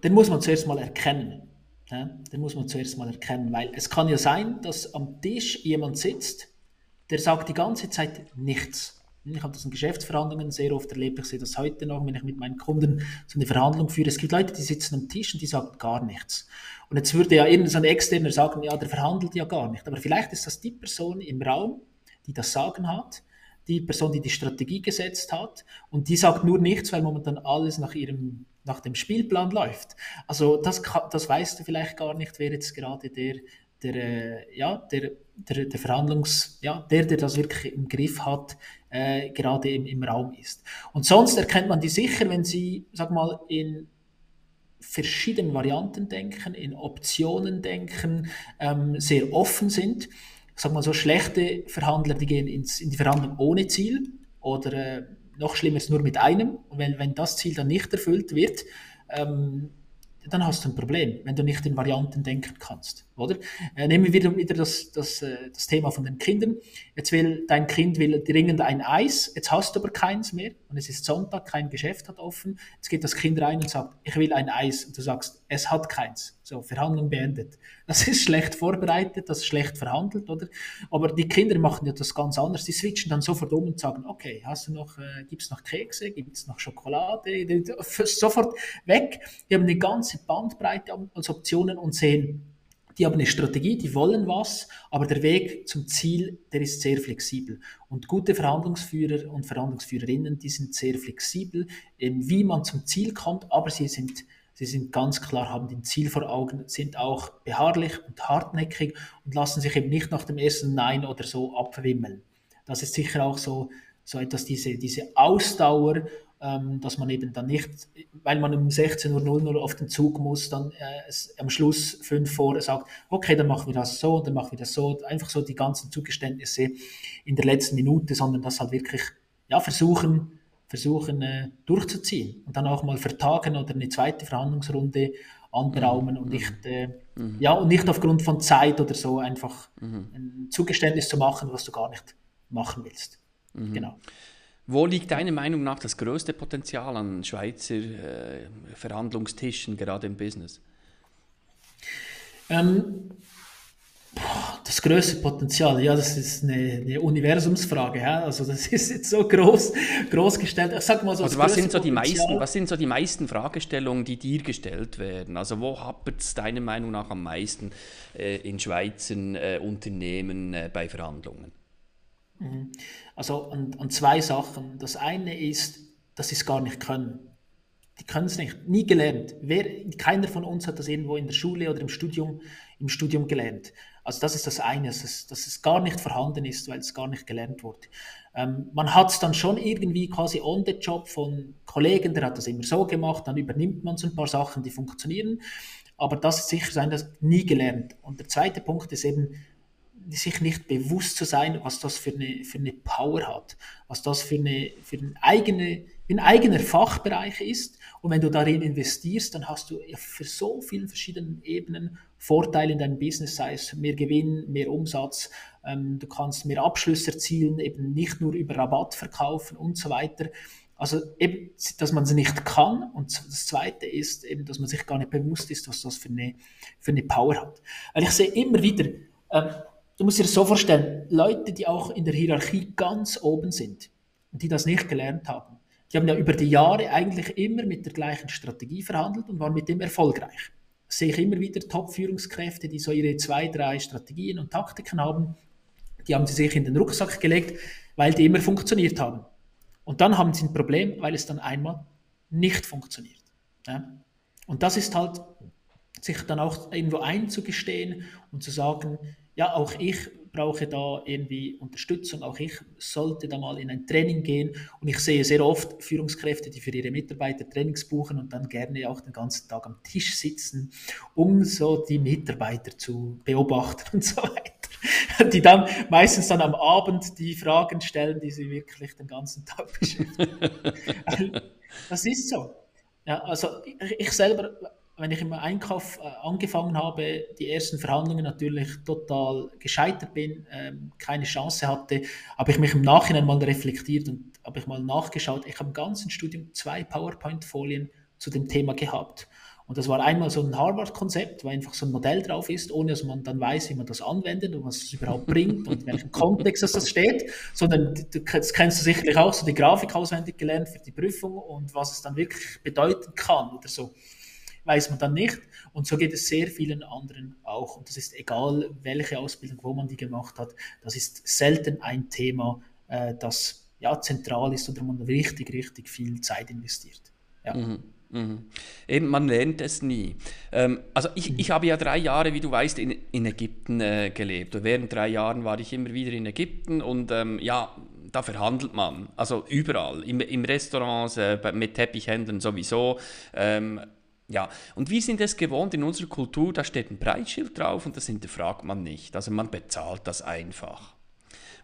den muss man zuerst mal erkennen. Ja? Den muss man zuerst mal erkennen, weil es kann ja sein, dass am Tisch jemand sitzt, der sagt die ganze Zeit nichts. Ich habe das in Geschäftsverhandlungen sehr oft erlebt. Ich sehe das heute noch, wenn ich mit meinen Kunden so eine Verhandlung führe. Es gibt Leute, die sitzen am Tisch und die sagen gar nichts. Und jetzt würde ja irgendein so Externer sagen, ja, der verhandelt ja gar nicht. Aber vielleicht ist das die Person im Raum, die das Sagen hat die Person, die die Strategie gesetzt hat. Und die sagt nur nichts, weil momentan alles nach ihrem nach dem Spielplan läuft. Also das, das weißt du vielleicht gar nicht, wer jetzt gerade der der, äh, ja, der, der, der Verhandlungs, ja, der, der das wirklich im Griff hat, äh, gerade im, im Raum ist. Und sonst erkennt man die sicher, wenn sie, sag mal, in verschiedenen Varianten denken, in Optionen denken, ähm, sehr offen sind. Sag mal so, schlechte Verhandler, die gehen ins, in die Verhandlung ohne Ziel oder äh, noch schlimmer ist nur mit einem. Und wenn, wenn das Ziel dann nicht erfüllt wird, ähm, dann hast du ein Problem, wenn du nicht in Varianten denken kannst, oder? Äh, nehmen wir wieder, wieder das, das, äh, das Thema von den Kindern. Jetzt will dein Kind will dringend ein Eis, jetzt hast du aber keins mehr und es ist Sonntag, kein Geschäft hat offen. Jetzt geht das Kind rein und sagt, ich will ein Eis und du sagst, es hat keins. So, Verhandlung beendet. Das ist schlecht vorbereitet, das ist schlecht verhandelt, oder? Aber die Kinder machen ja das ganz anders. Die switchen dann sofort um und sagen, okay, hast du noch, äh, gibt's noch Kekse, gibt's noch Schokolade? Sofort weg. Die haben eine ganze Bandbreite als Optionen und sehen, die haben eine Strategie, die wollen was, aber der Weg zum Ziel, der ist sehr flexibel. Und gute Verhandlungsführer und Verhandlungsführerinnen, die sind sehr flexibel, wie man zum Ziel kommt, aber sie sind Sie sind ganz klar, haben ein Ziel vor Augen, sind auch beharrlich und hartnäckig und lassen sich eben nicht nach dem ersten Nein oder so abwimmeln. Das ist sicher auch so, so etwas, diese, diese Ausdauer, ähm, dass man eben dann nicht, weil man um 16.00 Uhr auf den Zug muss, dann äh, am Schluss fünf vor sagt, okay, dann machen wir das so, dann machen wir das so, einfach so die ganzen Zugeständnisse in der letzten Minute, sondern das halt wirklich ja, versuchen, versuchen äh, durchzuziehen und dann auch mal vertagen oder eine zweite Verhandlungsrunde anberaumen mhm. und nicht, äh, mhm. ja, und nicht aufgrund von Zeit oder so einfach mhm. ein Zugeständnis zu machen, was du gar nicht machen willst. Mhm. Genau. Wo liegt deiner Meinung nach das größte Potenzial an Schweizer äh, Verhandlungstischen, gerade im Business? Ähm, das größte Potenzial, ja, das ist eine, eine Universumsfrage. Ja? Also das ist jetzt so groß, groß gestellt. Ich sag mal so, also was sind so die meisten, was sind so die meisten Fragestellungen, die dir gestellt werden? Also wo hapert es deiner Meinung nach am meisten äh, in Schweizer äh, Unternehmen äh, bei Verhandlungen? Mhm. Also an, an zwei Sachen. Das eine ist, dass sie es gar nicht können. Die können es nicht, nie gelernt. Wer, keiner von uns hat das irgendwo in der Schule oder im Studium, im Studium gelernt. Also das ist das eine, dass es, dass es gar nicht vorhanden ist, weil es gar nicht gelernt wurde. Ähm, man hat es dann schon irgendwie quasi on the job von Kollegen, der hat das immer so gemacht, dann übernimmt man so ein paar Sachen, die funktionieren. Aber das ist sicher sein, das nie gelernt. Und der zweite Punkt ist eben, sich nicht bewusst zu sein, was das für eine, für eine Power hat, was das für, eine, für eine eigene, ein eigener Fachbereich ist. Und wenn du darin investierst, dann hast du für so vielen verschiedenen Ebenen Vorteile in deinem Business, sei es mehr Gewinn, mehr Umsatz, ähm, du kannst mehr Abschlüsse erzielen, eben nicht nur über Rabatt verkaufen und so weiter. Also eben, dass man es nicht kann. Und das Zweite ist eben, dass man sich gar nicht bewusst ist, was das für eine, für eine Power hat. Weil ich sehe immer wieder, ähm, du musst dir das so vorstellen, Leute, die auch in der Hierarchie ganz oben sind und die das nicht gelernt haben, die haben ja über die Jahre eigentlich immer mit der gleichen Strategie verhandelt und waren mit dem erfolgreich. Sehe ich immer wieder Top-Führungskräfte, die so ihre zwei, drei Strategien und Taktiken haben, die haben sie sich in den Rucksack gelegt, weil die immer funktioniert haben. Und dann haben sie ein Problem, weil es dann einmal nicht funktioniert. Ja? Und das ist halt, sich dann auch irgendwo einzugestehen und zu sagen, ja, auch ich brauche da irgendwie Unterstützung, auch ich sollte da mal in ein Training gehen. Und ich sehe sehr oft Führungskräfte, die für ihre Mitarbeiter Trainings buchen und dann gerne auch den ganzen Tag am Tisch sitzen, um so die Mitarbeiter zu beobachten und so weiter. Die dann meistens dann am Abend die Fragen stellen, die sie wirklich den ganzen Tag beschäftigen. das ist so. Ja, also ich selber wenn ich im Einkauf äh, angefangen habe, die ersten Verhandlungen natürlich total gescheitert bin, ähm, keine Chance hatte, habe ich mich im Nachhinein mal reflektiert und habe ich mal nachgeschaut. Ich habe im ganzen Studium zwei PowerPoint-Folien zu dem Thema gehabt. Und das war einmal so ein Harvard-Konzept, wo einfach so ein Modell drauf ist, ohne dass man dann weiß, wie man das anwendet und was es überhaupt bringt und in welchem Kontext das steht, sondern das kennst du sicherlich auch, so die Grafik auswendig gelernt für die Prüfung und was es dann wirklich bedeuten kann oder so weiß man dann nicht. Und so geht es sehr vielen anderen auch. Und das ist egal, welche Ausbildung, wo man die gemacht hat. Das ist selten ein Thema, äh, das ja, zentral ist oder man richtig, richtig viel Zeit investiert. Ja. Mhm. Mhm. eben, man lernt es nie. Ähm, also ich, ich habe ja drei Jahre, wie du weißt, in, in Ägypten äh, gelebt. Und während drei Jahren war ich immer wieder in Ägypten und ähm, ja, da verhandelt man. Also überall, im, im Restaurants, äh, mit Teppichhändlern sowieso. Ähm, ja, und wir sind es gewohnt in unserer Kultur, da steht ein Preisschild drauf und das hinterfragt man nicht. Also man bezahlt das einfach.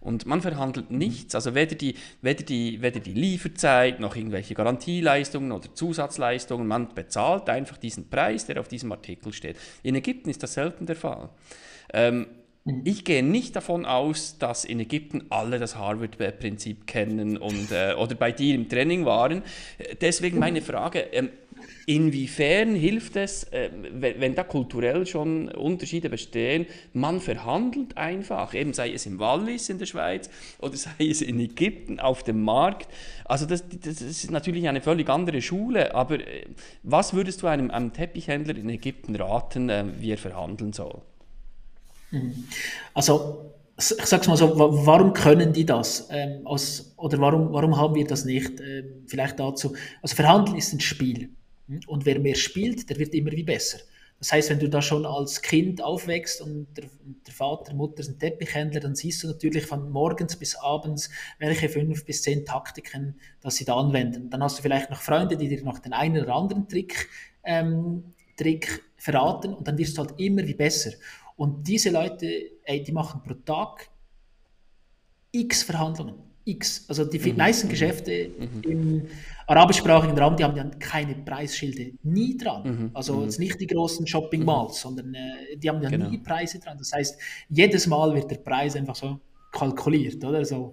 Und man verhandelt nichts, also weder die, weder, die, weder die Lieferzeit noch irgendwelche Garantieleistungen oder Zusatzleistungen, man bezahlt einfach diesen Preis, der auf diesem Artikel steht. In Ägypten ist das selten der Fall. Ähm, mhm. ich gehe nicht davon aus, dass in Ägypten alle das Harvard-Prinzip kennen und, äh, oder bei dir im Training waren. Deswegen meine Frage, ähm, Inwiefern hilft es, äh, wenn, da kulturell schon Unterschiede bestehen, man verhandelt einfach, eben sei es im Wallis in der Schweiz oder sei es in Ägypten auf dem Markt. Also das, das ist natürlich eine völlig andere Schule, aber äh, was würdest du einem, einem Teppichhändler in Ägypten raten, äh, wie er verhandeln soll? Mhm. Also ich sag's mal so, warum können die das? Ähm, aus, oder warum, warum haben wir das nicht? Ähm, vielleicht dazu. Also Verhandeln ist ein Spiel. Und wer mehr spielt, der wird immer wie besser. Das heißt, wenn du da schon als Kind aufwächst und der, der Vater, Mutter sind Teppichhändler, dann siehst du natürlich von morgens bis abends, welche fünf bis zehn Taktiken, dass sie da anwenden. Dann hast du vielleicht noch Freunde, die dir noch den einen oder anderen Trick, ähm, Trick verraten und dann wirst du halt immer wie besser. Und diese Leute, ey, die machen pro Tag x Verhandlungen. X. Also die mhm. meisten Geschäfte mhm. im arabischsprachigen Raum, die haben ja keine Preisschilde nie dran. Mhm. Also mhm. jetzt nicht die großen Shopping mhm. Malls, sondern äh, die haben ja genau. nie Preise dran. Das heißt, jedes Mal wird der Preis einfach so kalkuliert, oder? So,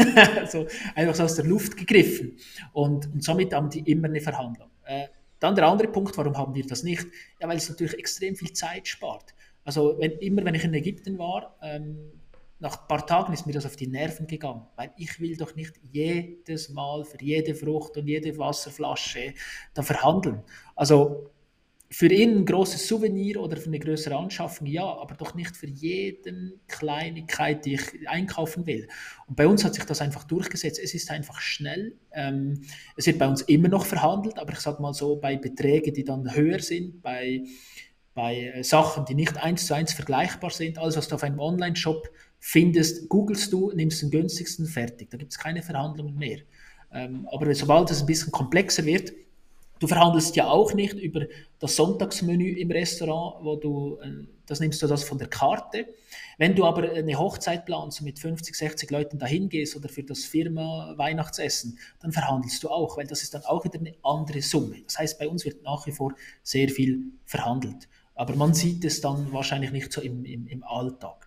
so einfach so aus der Luft gegriffen. Und, und somit haben die immer eine Verhandlung. Äh, dann der andere Punkt, warum haben wir das nicht? Ja, weil es natürlich extrem viel Zeit spart. Also wenn, immer wenn ich in Ägypten war, ähm, nach ein paar Tagen ist mir das auf die Nerven gegangen, weil ich will doch nicht jedes Mal für jede Frucht und jede Wasserflasche da verhandeln. Also für ihn ein großes Souvenir oder für eine größere Anschaffung, ja, aber doch nicht für jede Kleinigkeit, die ich einkaufen will. Und bei uns hat sich das einfach durchgesetzt. Es ist einfach schnell. Ähm, es wird bei uns immer noch verhandelt, aber ich sage mal so, bei Beträgen, die dann höher sind, bei, bei äh, Sachen, die nicht eins zu eins vergleichbar sind, alles was du auf einem Online-Shop findest, googelst du, nimmst den günstigsten, fertig. Da gibt es keine Verhandlungen mehr. Ähm, aber sobald es ein bisschen komplexer wird, du verhandelst ja auch nicht über das Sonntagsmenü im Restaurant, wo du, äh, das nimmst du das von der Karte. Wenn du aber eine Hochzeit planst und mit 50, 60 Leuten dahin gehst oder für das Firma Weihnachtsessen, dann verhandelst du auch, weil das ist dann auch wieder eine andere Summe. Das heißt, bei uns wird nach wie vor sehr viel verhandelt. Aber man sieht es dann wahrscheinlich nicht so im, im, im Alltag.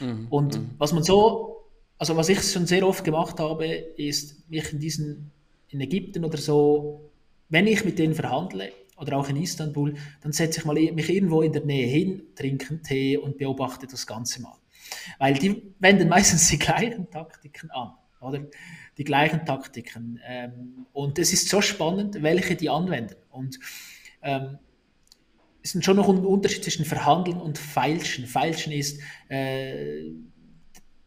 Mhm. Und mhm. was man so, also was ich schon sehr oft gemacht habe, ist mich in diesen, in Ägypten oder so, wenn ich mit denen verhandle, oder auch in Istanbul, dann setze ich mal mich irgendwo in der Nähe hin, trinke einen Tee und beobachte das Ganze mal. Weil die wenden meistens die gleichen Taktiken an, oder? Die gleichen Taktiken. Ähm, und es ist so spannend, welche die anwenden. Und ähm, ist schon noch ein Unterschied zwischen Verhandeln und Feilschen. Feilschen ist, äh,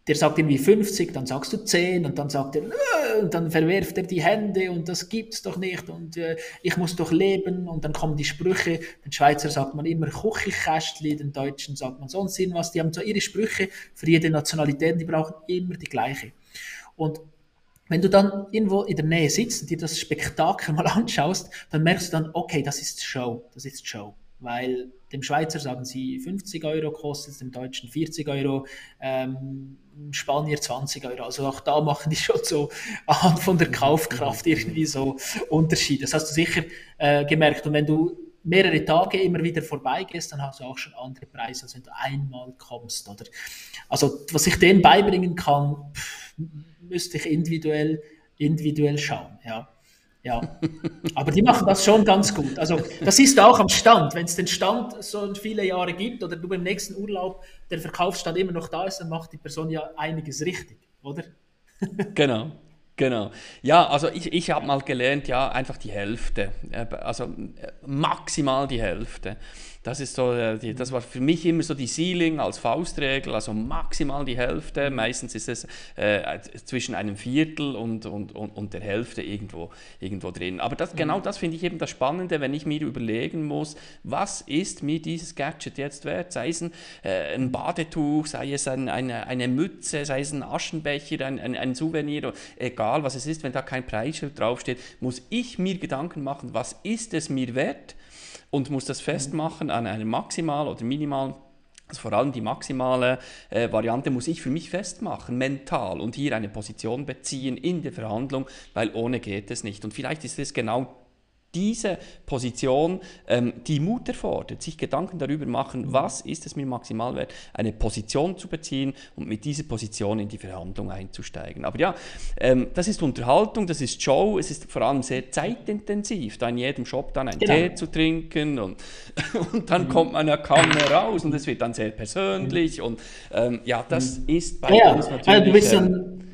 der sagt irgendwie 50, dann sagst du 10 und dann sagt er, äh, und dann verwerft er die Hände und das gibt's doch nicht und äh, ich muss doch leben und dann kommen die Sprüche. Den Schweizer sagt man immer Kuchikästli, den Deutschen sagt man sonst irgendwas. Die haben so ihre Sprüche für jede Nationalität, die brauchen immer die gleiche. Und wenn du dann irgendwo in der Nähe sitzt und dir das Spektakel mal anschaust, dann merkst du dann, okay, das ist Show, das ist Show weil dem Schweizer sagen sie 50 Euro kostet dem Deutschen 40 Euro, ähm, Spanier 20 Euro. Also auch da machen die schon so von der Kaufkraft irgendwie so Unterschiede. Das hast du sicher äh, gemerkt. Und wenn du mehrere Tage immer wieder vorbeigehst, dann hast du auch schon andere Preise, als wenn du einmal kommst. Oder? Also was ich denen beibringen kann, pff, müsste ich individuell, individuell schauen. Ja. Ja, aber die machen das schon ganz gut. Also das du auch am Stand. Wenn es den Stand so viele Jahre gibt oder du beim nächsten Urlaub der Verkaufsstand immer noch da ist, dann macht die Person ja einiges richtig, oder? genau, Genau. Ja, also ich, ich habe mal gelernt, ja, einfach die Hälfte. Äh, also äh, maximal die Hälfte. Das ist so, äh, die, das war für mich immer so die Ceiling als Faustregel, also maximal die Hälfte. Meistens ist es äh, zwischen einem Viertel und, und, und, und, der Hälfte irgendwo, irgendwo drin. Aber das, genau das finde ich eben das Spannende, wenn ich mir überlegen muss, was ist mir dieses Gadget jetzt wert? Sei es ein, äh, ein Badetuch, sei es ein, eine, eine Mütze, sei es ein Aschenbecher, ein, ein, ein Souvenir, egal was es ist, wenn da kein Preisschild draufsteht, muss ich mir Gedanken machen, was ist es mir wert? Und muss das festmachen an einem Maximal- oder Minimal- also vor allem die maximale äh, Variante muss ich für mich festmachen, mental und hier eine Position beziehen in der Verhandlung, weil ohne geht es nicht. Und vielleicht ist es genau diese Position, ähm, die Mut erfordert, sich Gedanken darüber machen, was ist es mir maximal wert, eine Position zu beziehen und mit dieser Position in die Verhandlung einzusteigen. Aber ja, ähm, das ist Unterhaltung, das ist Show, es ist vor allem sehr zeitintensiv, da in jedem Shop dann einen genau. Tee zu trinken und, und dann mhm. kommt man ja kaum mehr raus und es wird dann sehr persönlich und ähm, ja, das mhm. ist bei ja, uns natürlich... du bist dann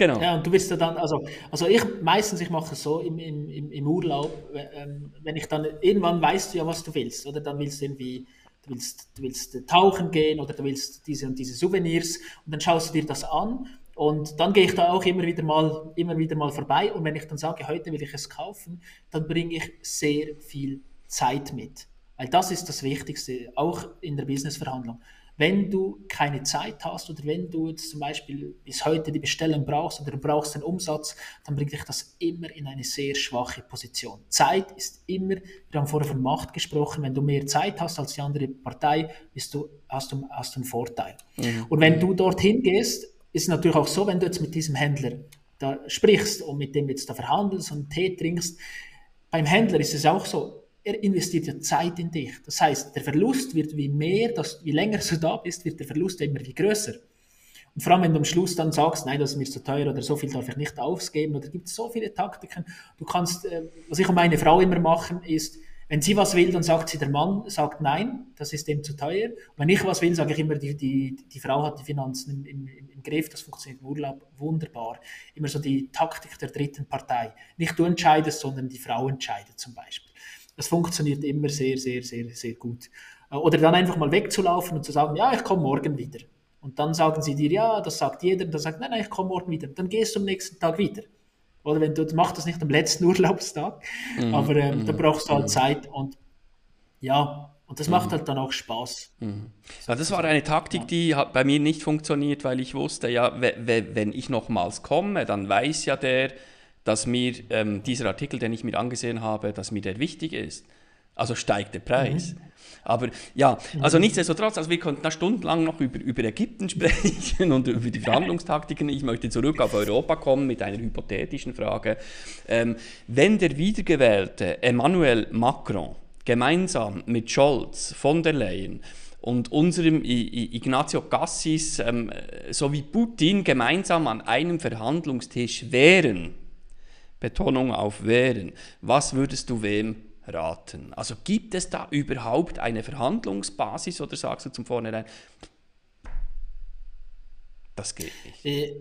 Genau. Ja, und du bist ja dann, also, also ich meistens, ich mache es so im, im, im Urlaub, ähm, wenn ich dann, irgendwann weißt du ja, was du willst, oder dann willst du irgendwie, du willst, du willst tauchen gehen oder du willst diese und diese Souvenirs und dann schaust du dir das an und dann gehe ich da auch immer wieder mal, immer wieder mal vorbei und wenn ich dann sage, heute will ich es kaufen, dann bringe ich sehr viel Zeit mit. Weil das ist das Wichtigste, auch in der Businessverhandlung. Wenn du keine Zeit hast oder wenn du jetzt zum Beispiel bis heute die Bestellung brauchst oder du brauchst den Umsatz, dann bringt dich das immer in eine sehr schwache Position. Zeit ist immer, wir haben vorher von Macht gesprochen, wenn du mehr Zeit hast als die andere Partei, bist du, hast, du, hast du einen Vorteil. Mhm. Und wenn du dorthin gehst, ist es natürlich auch so, wenn du jetzt mit diesem Händler da sprichst und mit dem jetzt da verhandelst und Tee trinkst, beim Händler ist es auch so, er investiert ja Zeit in dich. Das heißt, der Verlust wird wie mehr, dass, wie länger du da bist, wird der Verlust immer wie größer. Und vor allem, wenn du am Schluss dann sagst, nein, das ist mir zu teuer oder so viel darf ich nicht ausgeben oder gibt es so viele Taktiken. Du kannst, äh, was ich und meine Frau immer machen, ist, wenn sie was will, dann sagt sie, der Mann sagt nein, das ist dem zu teuer. Und wenn ich was will, sage ich immer, die, die, die Frau hat die Finanzen im, im, im Griff, das funktioniert im Urlaub wunderbar. Immer so die Taktik der dritten Partei. Nicht du entscheidest, sondern die Frau entscheidet zum Beispiel. Das funktioniert immer sehr, sehr, sehr, sehr gut. Äh, oder dann einfach mal wegzulaufen und zu sagen, ja, ich komme morgen wieder. Und dann sagen sie dir, ja, das sagt jeder, und dann sagt, nein, nein, ich komme morgen wieder. Dann gehst du am nächsten Tag wieder. Oder wenn du, du machst das nicht am letzten Urlaubstag, mhm. aber ähm, mhm. da brauchst du halt mhm. Zeit und ja, und das macht mhm. halt dann auch Spaß. Mhm. Ja, das war eine Taktik, die hat bei mir nicht funktioniert, weil ich wusste, ja, wenn ich nochmals komme, dann weiß ja der, dass mir ähm, dieser Artikel, den ich mir angesehen habe, dass mir der wichtig ist. Also steigt der Preis. Mhm. Aber ja, also mhm. nichtsdestotrotz, also wir könnten da stundenlang noch über, über Ägypten sprechen und über die Verhandlungstaktiken. Ich möchte zurück auf Europa kommen mit einer hypothetischen Frage. Ähm, wenn der wiedergewählte Emmanuel Macron gemeinsam mit Scholz, von der Leyen und unserem Ignacio Cassis ähm, sowie Putin gemeinsam an einem Verhandlungstisch wären, Betonung auf wären. Was würdest du wem raten? Also gibt es da überhaupt eine Verhandlungsbasis oder sagst du zum Vornherein, das geht nicht? Äh,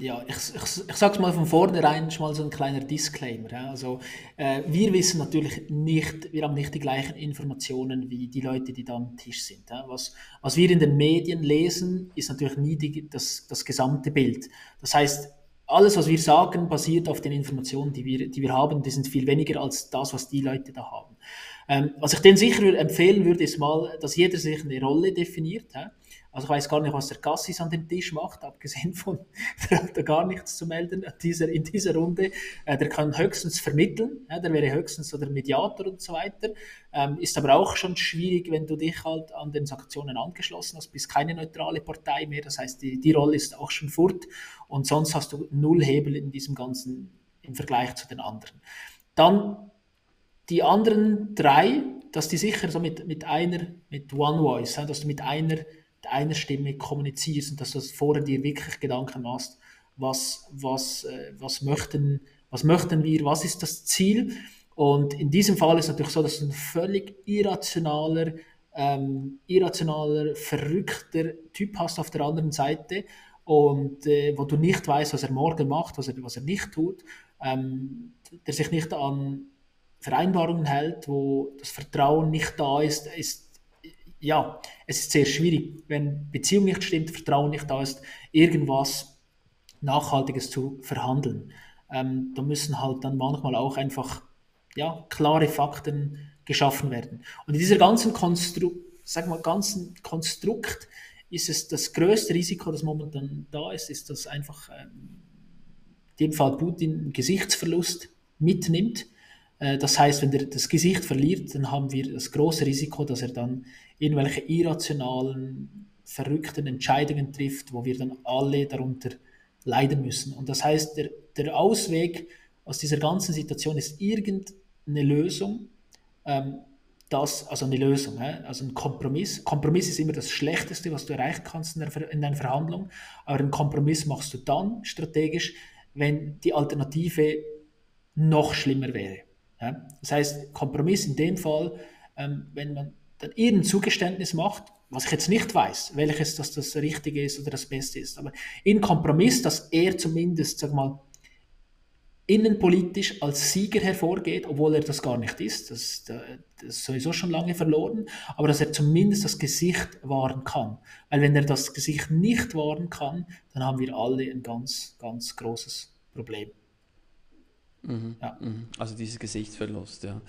ja, ich, ich, ich sage es mal von vornherein schon mal so ein kleiner Disclaimer. Ja. Also, äh, wir wissen natürlich nicht, wir haben nicht die gleichen Informationen wie die Leute, die da am Tisch sind. Ja. Was, was wir in den Medien lesen, ist natürlich nie die, das, das gesamte Bild. Das heißt, alles, was wir sagen, basiert auf den Informationen, die wir, die wir haben. Die sind viel weniger als das, was die Leute da haben. Ähm, was ich denen sicher empfehlen würde, ist mal, dass jeder sich eine Rolle definiert. Hä? Also ich weiß gar nicht, was der Gassis an dem Tisch macht, abgesehen von, der hat da gar nichts zu melden dieser, in dieser Runde. Äh, der kann höchstens vermitteln, der wäre höchstens so der Mediator und so weiter. Ähm, ist aber auch schon schwierig, wenn du dich halt an den Sanktionen angeschlossen hast, bist keine neutrale Partei mehr. Das heißt, die, die Rolle ist auch schon fort und sonst hast du null Hebel in diesem Ganzen im Vergleich zu den anderen. Dann die anderen drei, dass die sicher so mit, mit einer, mit One Voice, dass du mit einer einer Stimme kommunizierst und dass du vorher dir wirklich Gedanken machst, was, was, äh, was, möchten, was möchten wir, was ist das Ziel. Und in diesem Fall ist es natürlich so, dass ein völlig irrationaler, ähm, irrationaler, verrückter Typ hast auf der anderen Seite. und äh, wo du nicht weißt, was er morgen macht, was er, was er nicht tut, ähm, der sich nicht an Vereinbarungen hält, wo das Vertrauen nicht da ist, ist ja, es ist sehr schwierig, wenn Beziehung nicht stimmt, Vertrauen nicht da ist, irgendwas Nachhaltiges zu verhandeln. Ähm, da müssen halt dann manchmal auch einfach ja, klare Fakten geschaffen werden. Und in dieser ganzen Konstru ganzen Konstrukt ist es das größte Risiko, das momentan da ist, ist, dass einfach ähm, in dem Fall Putin einen Gesichtsverlust mitnimmt. Äh, das heißt, wenn er das Gesicht verliert, dann haben wir das große Risiko, dass er dann irgendwelche irrationalen, verrückten Entscheidungen trifft, wo wir dann alle darunter leiden müssen. Und das heißt, der, der Ausweg aus dieser ganzen Situation ist irgendeine Lösung, ähm, das, also eine Lösung, also ein Kompromiss. Kompromiss ist immer das Schlechteste, was du erreichen kannst in, der, in einer Verhandlung, aber einen Kompromiss machst du dann strategisch, wenn die Alternative noch schlimmer wäre. Das heißt, Kompromiss in dem Fall, ähm, wenn man dann irgendein Zugeständnis macht, was ich jetzt nicht weiß, welches das das Richtige ist oder das Beste ist, aber in Kompromiss, dass er zumindest, sag mal, innenpolitisch als Sieger hervorgeht, obwohl er das gar nicht ist. Das, das ist sowieso schon lange verloren, aber dass er zumindest das Gesicht wahren kann. Weil wenn er das Gesicht nicht wahren kann, dann haben wir alle ein ganz, ganz großes Problem. Mhm. Ja. Mhm. Also dieses Gesichtsverlust, ja.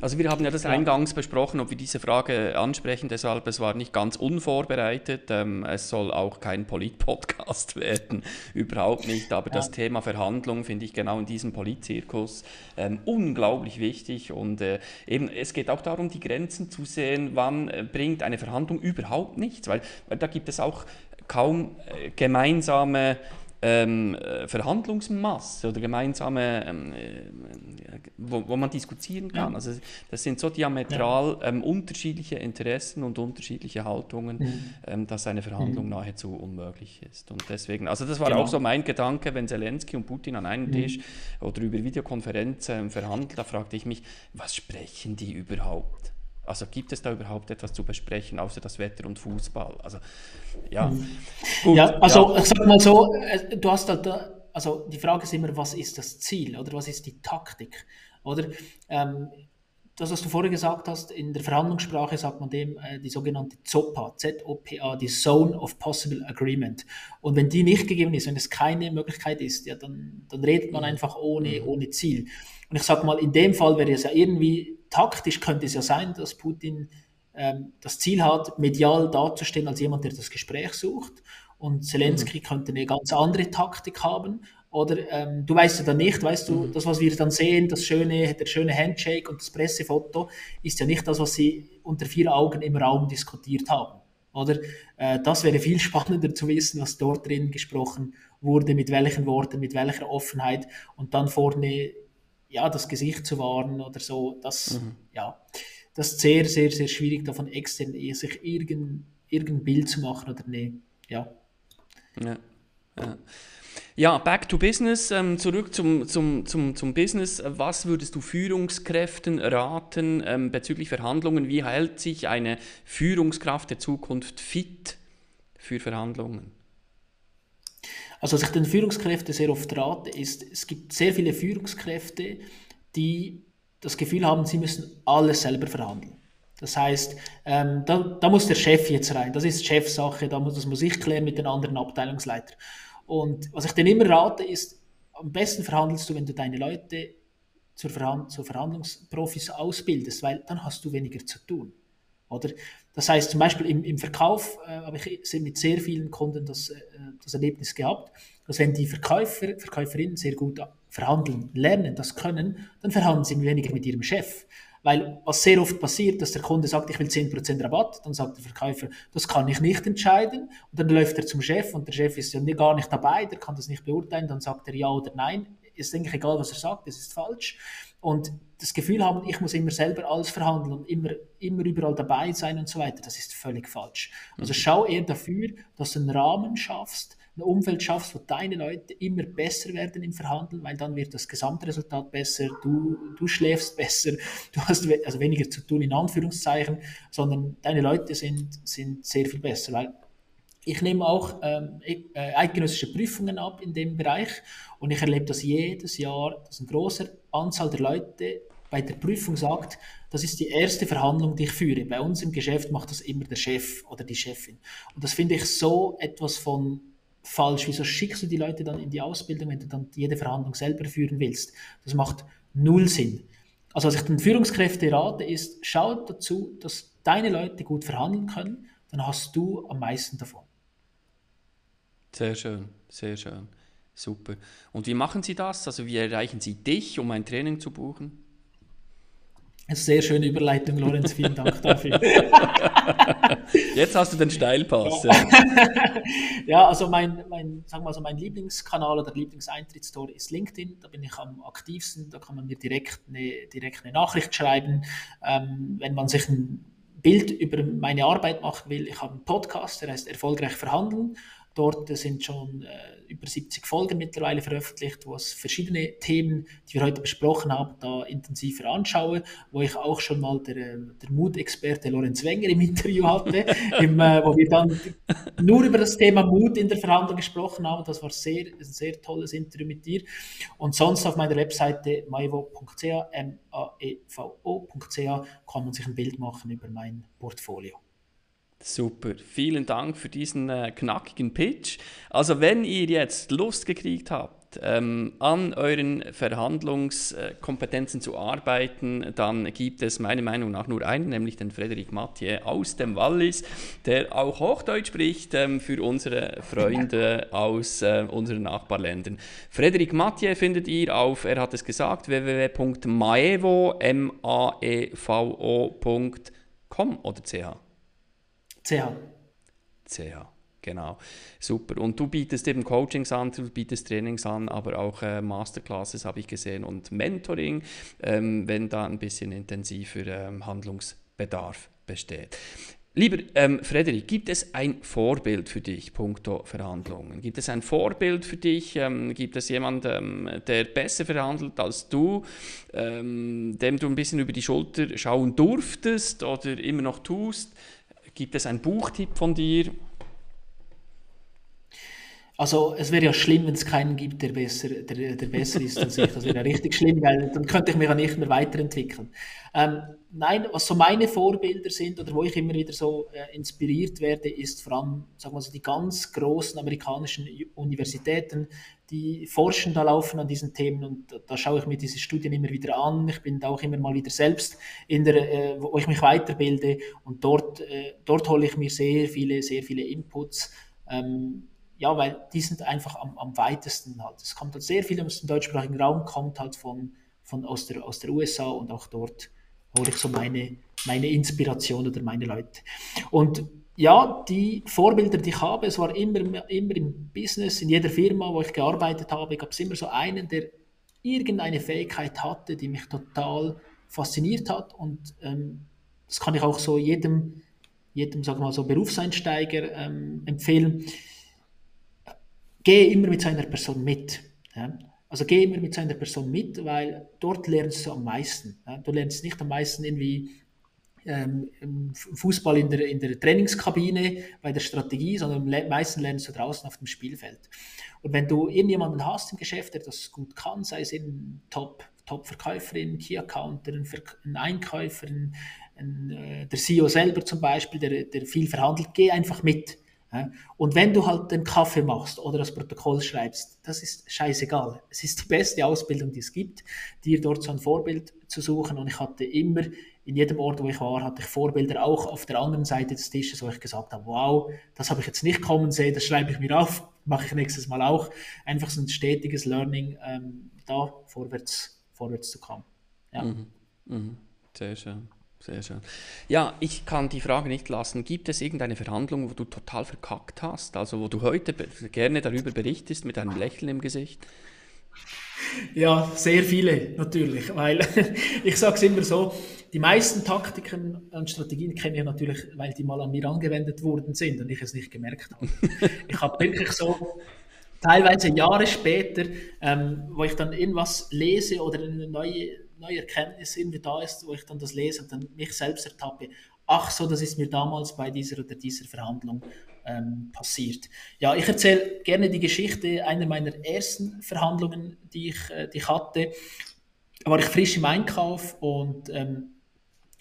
Also wir haben ja das ja. eingangs besprochen, ob wir diese Frage ansprechen, deshalb es war nicht ganz unvorbereitet. Ähm, es soll auch kein Polit-Podcast werden, überhaupt nicht. Aber ja. das Thema Verhandlung finde ich genau in diesem Politzirkus ähm, unglaublich wichtig. Und äh, eben, es geht auch darum, die Grenzen zu sehen, wann äh, bringt eine Verhandlung überhaupt nichts, weil, weil da gibt es auch kaum äh, gemeinsame ähm, äh, Verhandlungsmasse oder gemeinsame, ähm, äh, wo, wo, man diskutieren kann. Ja. Also das sind so diametral ja. ähm, unterschiedliche Interessen und unterschiedliche Haltungen, mhm. Ähm, dass eine Verhandlung mhm. nahezu unmöglich ist. Und deswegen, also das war genau. auch so mein Gedanke, wenn Zelensky und Putin an einem mhm. Tisch oder über Videokonferenz verhandeln, da fragte ich mich, was sprechen die überhaupt? Also gibt es da überhaupt etwas zu besprechen, außer das Wetter und Fußball? Also ja. Mhm. Gut, ja, also ja. ich sag mal so, äh, du hast halt, also die Frage ist immer, was ist das Ziel oder was ist die Taktik? Oder ähm, das, was du vorher gesagt hast, in der Verhandlungssprache sagt man dem äh, die sogenannte ZOPA, Z-O-P-A, die Zone of Possible Agreement. Und wenn die nicht gegeben ist, wenn es keine Möglichkeit ist, ja, dann, dann redet man mhm. einfach ohne, mhm. ohne Ziel. Und ich sage mal, in dem Fall wäre es ja irgendwie taktisch könnte es ja sein, dass Putin ähm, das Ziel hat, medial dazustehen als jemand, der das Gespräch sucht. Und Zelensky mhm. könnte eine ganz andere Taktik haben. Oder ähm, du weißt ja dann nicht, weißt du, mhm. das, was wir dann sehen, das schöne, der schöne Handshake und das Pressefoto, ist ja nicht das, was sie unter vier Augen im Raum diskutiert haben. Oder äh, das wäre viel spannender zu wissen, was dort drin gesprochen wurde, mit welchen Worten, mit welcher Offenheit und dann vorne ja, das Gesicht zu wahren oder so, das, mhm. ja, das ist sehr, sehr, sehr schwierig, davon extern sich irgendein, irgendein Bild zu machen oder ne, ja. ja. ja. Ja, back to business, ähm, zurück zum, zum, zum, zum Business. Was würdest du Führungskräften raten ähm, bezüglich Verhandlungen? Wie hält sich eine Führungskraft der Zukunft fit für Verhandlungen? Also was ich den Führungskräften sehr oft rate, ist, es gibt sehr viele Führungskräfte, die das Gefühl haben, sie müssen alles selber verhandeln. Das heißt, ähm, da, da, muss der Chef jetzt rein. Das ist Chefsache, da muss, das muss ich klären mit den anderen Abteilungsleitern. Und was ich denen immer rate, ist, am besten verhandelst du, wenn du deine Leute zur, Verhand zur Verhandlungsprofis ausbildest, weil dann hast du weniger zu tun. Oder? Das heißt, zum Beispiel im, im Verkauf äh, habe ich mit sehr vielen Kunden das, äh, das Erlebnis gehabt, dass wenn die Verkäufer, Verkäuferinnen sehr gut verhandeln lernen, das können, dann verhandeln sie weniger mit ihrem Chef. Weil was sehr oft passiert, dass der Kunde sagt, ich will 10% Rabatt, dann sagt der Verkäufer, das kann ich nicht entscheiden. Und dann läuft er zum Chef und der Chef ist ja gar nicht dabei, der kann das nicht beurteilen, dann sagt er ja oder nein. Ist eigentlich egal, was er sagt, es ist falsch und das Gefühl haben, ich muss immer selber alles verhandeln und immer, immer überall dabei sein und so weiter, das ist völlig falsch. Also mhm. schau eher dafür, dass du einen Rahmen schaffst, ein Umfeld schaffst, wo deine Leute immer besser werden im Verhandeln, weil dann wird das Gesamtresultat besser, du, du schläfst besser, du hast we also weniger zu tun in Anführungszeichen, sondern deine Leute sind, sind sehr viel besser, weil ich nehme auch ähm, e-, äh, eidgenössische Prüfungen ab in dem Bereich und ich erlebe das jedes Jahr, dass eine große Anzahl der Leute bei der Prüfung sagt, das ist die erste Verhandlung, die ich führe. Bei uns im Geschäft macht das immer der Chef oder die Chefin. Und das finde ich so etwas von falsch. Wieso schickst du die Leute dann in die Ausbildung, wenn du dann jede Verhandlung selber führen willst? Das macht null Sinn. Also was ich den Führungskräften rate, ist, schau dazu, dass deine Leute gut verhandeln können, dann hast du am meisten davon. Sehr schön, sehr schön. Super. Und wie machen Sie das? Also wie erreichen Sie dich, um ein Training zu buchen? Eine sehr schöne Überleitung, Lorenz. Vielen Dank dafür. Jetzt hast du den Steilpass. Ja, ja also mein, mein, sagen wir so mein Lieblingskanal oder Lieblingseintrittstor ist LinkedIn. Da bin ich am aktivsten. Da kann man mir direkt eine, direkt eine Nachricht schreiben. Ähm, wenn man sich ein Bild über meine Arbeit machen will, ich habe einen Podcast, der heißt Erfolgreich verhandeln. Dort sind schon äh, über 70 Folgen mittlerweile veröffentlicht, wo es verschiedene Themen, die wir heute besprochen haben, da intensiver anschaue, wo ich auch schon mal der, äh, der Mutexperte Lorenz Wenger im Interview hatte, im, äh, wo wir dann nur über das Thema Mut in der Verhandlung gesprochen haben. Das war sehr, ein sehr tolles Interview mit dir. Und sonst auf meiner Webseite maevo.ch, m a e v o.ch, kann man sich ein Bild machen über mein Portfolio. Super, vielen Dank für diesen äh, knackigen Pitch. Also wenn ihr jetzt Lust gekriegt habt, ähm, an euren Verhandlungskompetenzen zu arbeiten, dann gibt es meiner Meinung nach nur einen, nämlich den Frederik Mathieu aus dem Wallis, der auch Hochdeutsch spricht ähm, für unsere Freunde aus äh, unseren Nachbarländern. Frederik Mathieu findet ihr auf, er hat es gesagt, www.maevo, m a e oder ch. CH. CH, genau. Super. Und du bietest eben Coachings an, du bietest Trainings an, aber auch äh, Masterclasses habe ich gesehen und Mentoring, ähm, wenn da ein bisschen intensiver ähm, Handlungsbedarf besteht. Lieber ähm, Frederik, gibt es ein Vorbild für dich, punkto Verhandlungen? Gibt es ein Vorbild für dich? Ähm, gibt es jemanden, ähm, der besser verhandelt als du, ähm, dem du ein bisschen über die Schulter schauen durftest oder immer noch tust? Gibt es einen Buchtipp von dir? Also es wäre ja schlimm, wenn es keinen gibt, der besser, der, der besser ist als ich. Das wäre ja richtig schlimm, weil dann könnte ich mich ja nicht mehr weiterentwickeln. Ähm, nein, was so meine Vorbilder sind oder wo ich immer wieder so äh, inspiriert werde, ist vor allem, sagen wir so, die ganz großen amerikanischen Universitäten, die forschen da laufen an diesen Themen und da, da schaue ich mir diese Studien immer wieder an. Ich bin da auch immer mal wieder selbst in der, äh, wo ich mich weiterbilde und dort, äh, dort hole ich mir sehr viele, sehr viele Inputs. Ähm, ja, weil die sind einfach am, am weitesten halt. Es kommt halt sehr viel aus dem deutschsprachigen Raum, kommt halt von, von aus, der, aus der USA und auch dort hole ich so meine, meine Inspiration oder meine Leute. Und ja, die Vorbilder, die ich habe, es war immer, immer im Business, in jeder Firma, wo ich gearbeitet habe, gab es immer so einen, der irgendeine Fähigkeit hatte, die mich total fasziniert hat. Und ähm, das kann ich auch so jedem, jedem sag mal so Berufseinsteiger ähm, empfehlen gehe immer mit seiner Person mit. Ja? Also gehe immer mit seiner Person mit, weil dort lernst du am meisten. Ja? Du lernst nicht am meisten irgendwie ähm, Fußball in der, in der Trainingskabine bei der Strategie, sondern am meisten lernst du draußen auf dem Spielfeld. Und wenn du irgendjemanden hast im Geschäft, der das gut kann, sei es ein Top, Top-Verkäuferin, Key-Accounter, ein, ein, Einkäufer, ein, ein, äh, der CEO selber zum Beispiel, der, der viel verhandelt, geh einfach mit. Und wenn du halt den Kaffee machst oder das Protokoll schreibst, das ist scheißegal. Es ist die beste Ausbildung, die es gibt, dir dort so ein Vorbild zu suchen. Und ich hatte immer, in jedem Ort, wo ich war, hatte ich Vorbilder auch auf der anderen Seite des Tisches, wo ich gesagt habe, wow, das habe ich jetzt nicht kommen sehen, das schreibe ich mir auf, mache ich nächstes Mal auch. Einfach so ein stetiges Learning, ähm, da vorwärts, vorwärts zu kommen. Ja. Mhm. Mhm. Sehr schön. Sehr schön. Ja, ich kann die Frage nicht lassen. Gibt es irgendeine Verhandlung, wo du total verkackt hast? Also wo du heute gerne darüber berichtest mit einem Lächeln im Gesicht? Ja, sehr viele natürlich, weil ich sage es immer so, die meisten Taktiken und Strategien kenne ich natürlich, weil die mal an mir angewendet worden sind und ich es nicht gemerkt habe. ich habe wirklich so teilweise Jahre später, ähm, wo ich dann irgendwas lese oder eine neue neue Erkenntnis irgendwie da ist, wo ich dann das lese und dann mich selbst ertappe. Ach so, das ist mir damals bei dieser oder dieser Verhandlung ähm, passiert. Ja, ich erzähle gerne die Geschichte einer meiner ersten Verhandlungen, die ich, äh, die ich hatte. Da war ich frisch im Einkauf und ähm,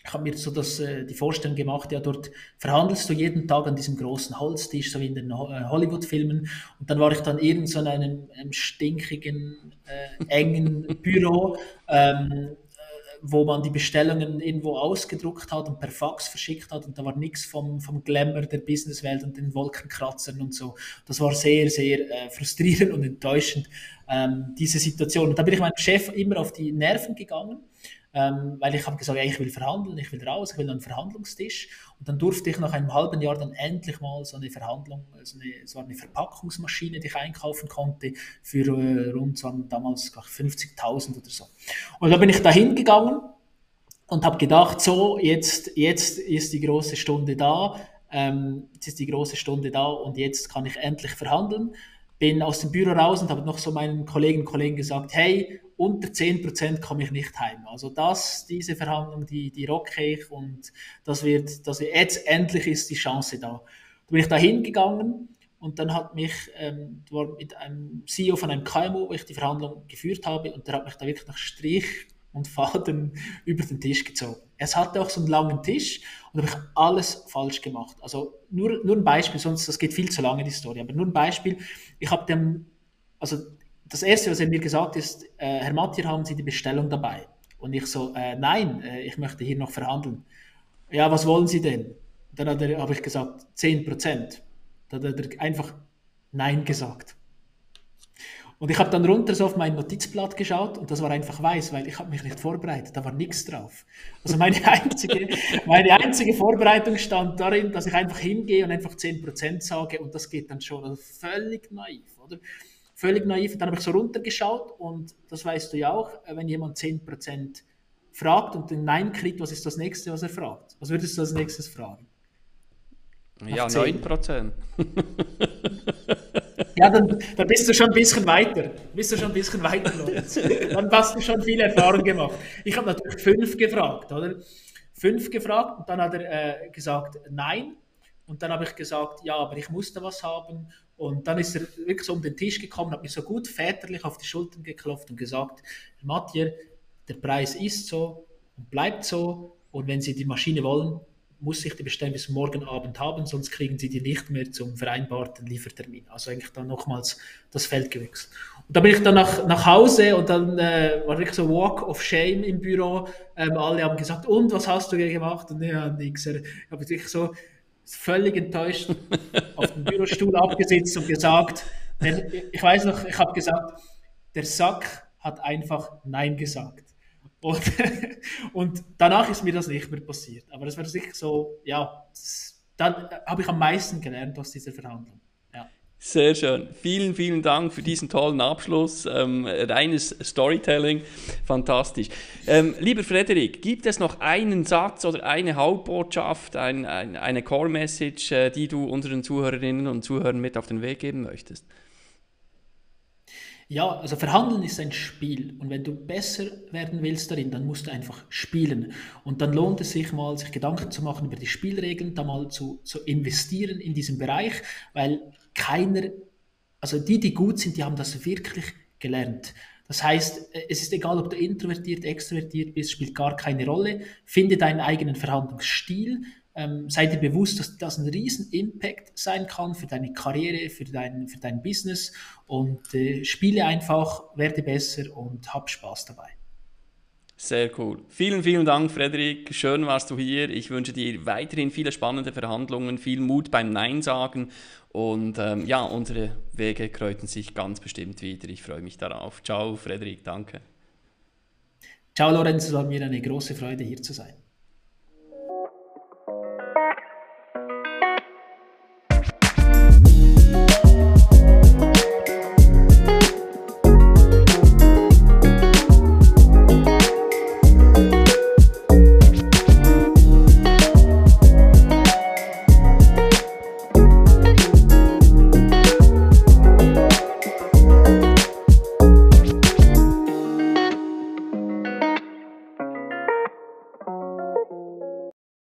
ich habe mir so das, äh, die Vorstellung gemacht, ja, dort verhandelst du jeden Tag an diesem großen Holztisch, so wie in den äh, Hollywood-Filmen. Und dann war ich dann irgend so in einem, einem stinkigen, äh, engen Büro, ähm, äh, wo man die Bestellungen irgendwo ausgedruckt hat und per Fax verschickt hat. Und da war nichts vom, vom Glamour der Businesswelt und den Wolkenkratzern und so. Das war sehr, sehr äh, frustrierend und enttäuschend, ähm, diese Situation. Und da bin ich meinem Chef immer auf die Nerven gegangen ähm, weil ich habe gesagt, ja, ich will verhandeln, ich will raus, ich will einen Verhandlungstisch. Und dann durfte ich nach einem halben Jahr dann endlich mal so eine Verhandlung, so eine, so eine Verpackungsmaschine, die ich einkaufen konnte, für äh, rund so damals 50.000 oder so. Und da bin ich da hingegangen und habe gedacht, so, jetzt, jetzt ist die große Stunde da, ähm, jetzt ist die große Stunde da und jetzt kann ich endlich verhandeln. Bin aus dem Büro raus und habe noch so meinen Kolleginnen und Kollegen gesagt, hey, unter 10% komme ich nicht heim. Also das, diese Verhandlung, die, die rocke ich und das wird, das jetzt endlich ist die Chance da. Da bin ich da hingegangen und dann hat mich, ähm, war mit einem CEO von einem KMU, wo ich die Verhandlung geführt habe und der hat mich da wirklich nach Strich und Faden über den Tisch gezogen. Es hatte auch so einen langen Tisch und habe ich alles falsch gemacht. Also nur, nur ein Beispiel, sonst das geht viel zu lange die Story, aber nur ein Beispiel. Ich habe dem, also das Erste, was er mir gesagt hat, ist, äh, Herr Mattier, haben Sie die Bestellung dabei? Und ich so, äh, nein, äh, ich möchte hier noch verhandeln. Ja, was wollen Sie denn? Dann habe ich gesagt, 10 Prozent. Dann hat er einfach Nein gesagt. Und ich habe dann runter so auf mein Notizblatt geschaut und das war einfach weiß, weil ich habe mich nicht vorbereitet, da war nichts drauf. Also meine einzige, meine einzige Vorbereitung stand darin, dass ich einfach hingehe und einfach 10% sage und das geht dann schon also völlig naiv, oder? Völlig naiv. Dann habe ich so runtergeschaut und das weißt du ja auch, äh, wenn jemand 10% fragt und den Nein kriegt, was ist das nächste, was er fragt? Was würdest du als nächstes fragen? ja, 9%. ja, dann, dann bist du schon ein bisschen weiter. Bist du schon ein bisschen weiter, Lorenz. Dann hast du schon viel Erfahrung gemacht. Ich habe natürlich fünf gefragt, oder? Fünf gefragt und dann hat er äh, gesagt Nein. Und dann habe ich gesagt, ja, aber ich musste was haben. Und dann ist er wirklich so um den Tisch gekommen, hat mich so gut väterlich auf die Schultern geklopft und gesagt, Mattier, der Preis ist so und bleibt so. Und wenn Sie die Maschine wollen, muss ich die Bestellung bis morgen Abend haben, sonst kriegen Sie die nicht mehr zum vereinbarten Liefertermin. Also eigentlich dann nochmals das Feld gewechselt. Und da bin ich dann nach, nach Hause und dann äh, war wirklich so Walk of Shame im Büro. Ähm, alle haben gesagt, und was hast du gemacht? Und ja, nichts. Ich habe wirklich so völlig enttäuscht auf dem Bürostuhl abgesetzt und gesagt, der, ich weiß noch, ich habe gesagt, der Sack hat einfach Nein gesagt. Und, und danach ist mir das nicht mehr passiert. Aber das war sicher so, ja, dann habe ich am meisten gelernt aus dieser Verhandlung. Sehr schön. Vielen, vielen Dank für diesen tollen Abschluss. Ähm, reines Storytelling. Fantastisch. Ähm, lieber Frederik, gibt es noch einen Satz oder eine Hauptbotschaft, ein, ein, eine Core-Message, äh, die du unseren Zuhörerinnen und Zuhörern mit auf den Weg geben möchtest? Ja, also Verhandeln ist ein Spiel und wenn du besser werden willst darin, dann musst du einfach spielen. Und dann lohnt es sich mal, sich Gedanken zu machen über die Spielregeln, da mal zu, zu investieren in diesem Bereich, weil keiner, also die, die gut sind, die haben das wirklich gelernt. Das heißt, es ist egal, ob du introvertiert, extrovertiert bist, spielt gar keine Rolle. Finde deinen eigenen Verhandlungsstil. Ähm, sei dir bewusst, dass das ein riesen Impact sein kann für deine Karriere, für dein, für dein Business und äh, spiele einfach, werde besser und hab Spaß dabei. Sehr cool. Vielen, vielen Dank, Frederik. Schön warst du hier. Ich wünsche dir weiterhin viele spannende Verhandlungen, viel Mut beim Nein sagen und ähm, ja, unsere Wege kräuten sich ganz bestimmt wieder. Ich freue mich darauf. Ciao, Frederik, danke. Ciao, Lorenz. Es war mir eine große Freude, hier zu sein.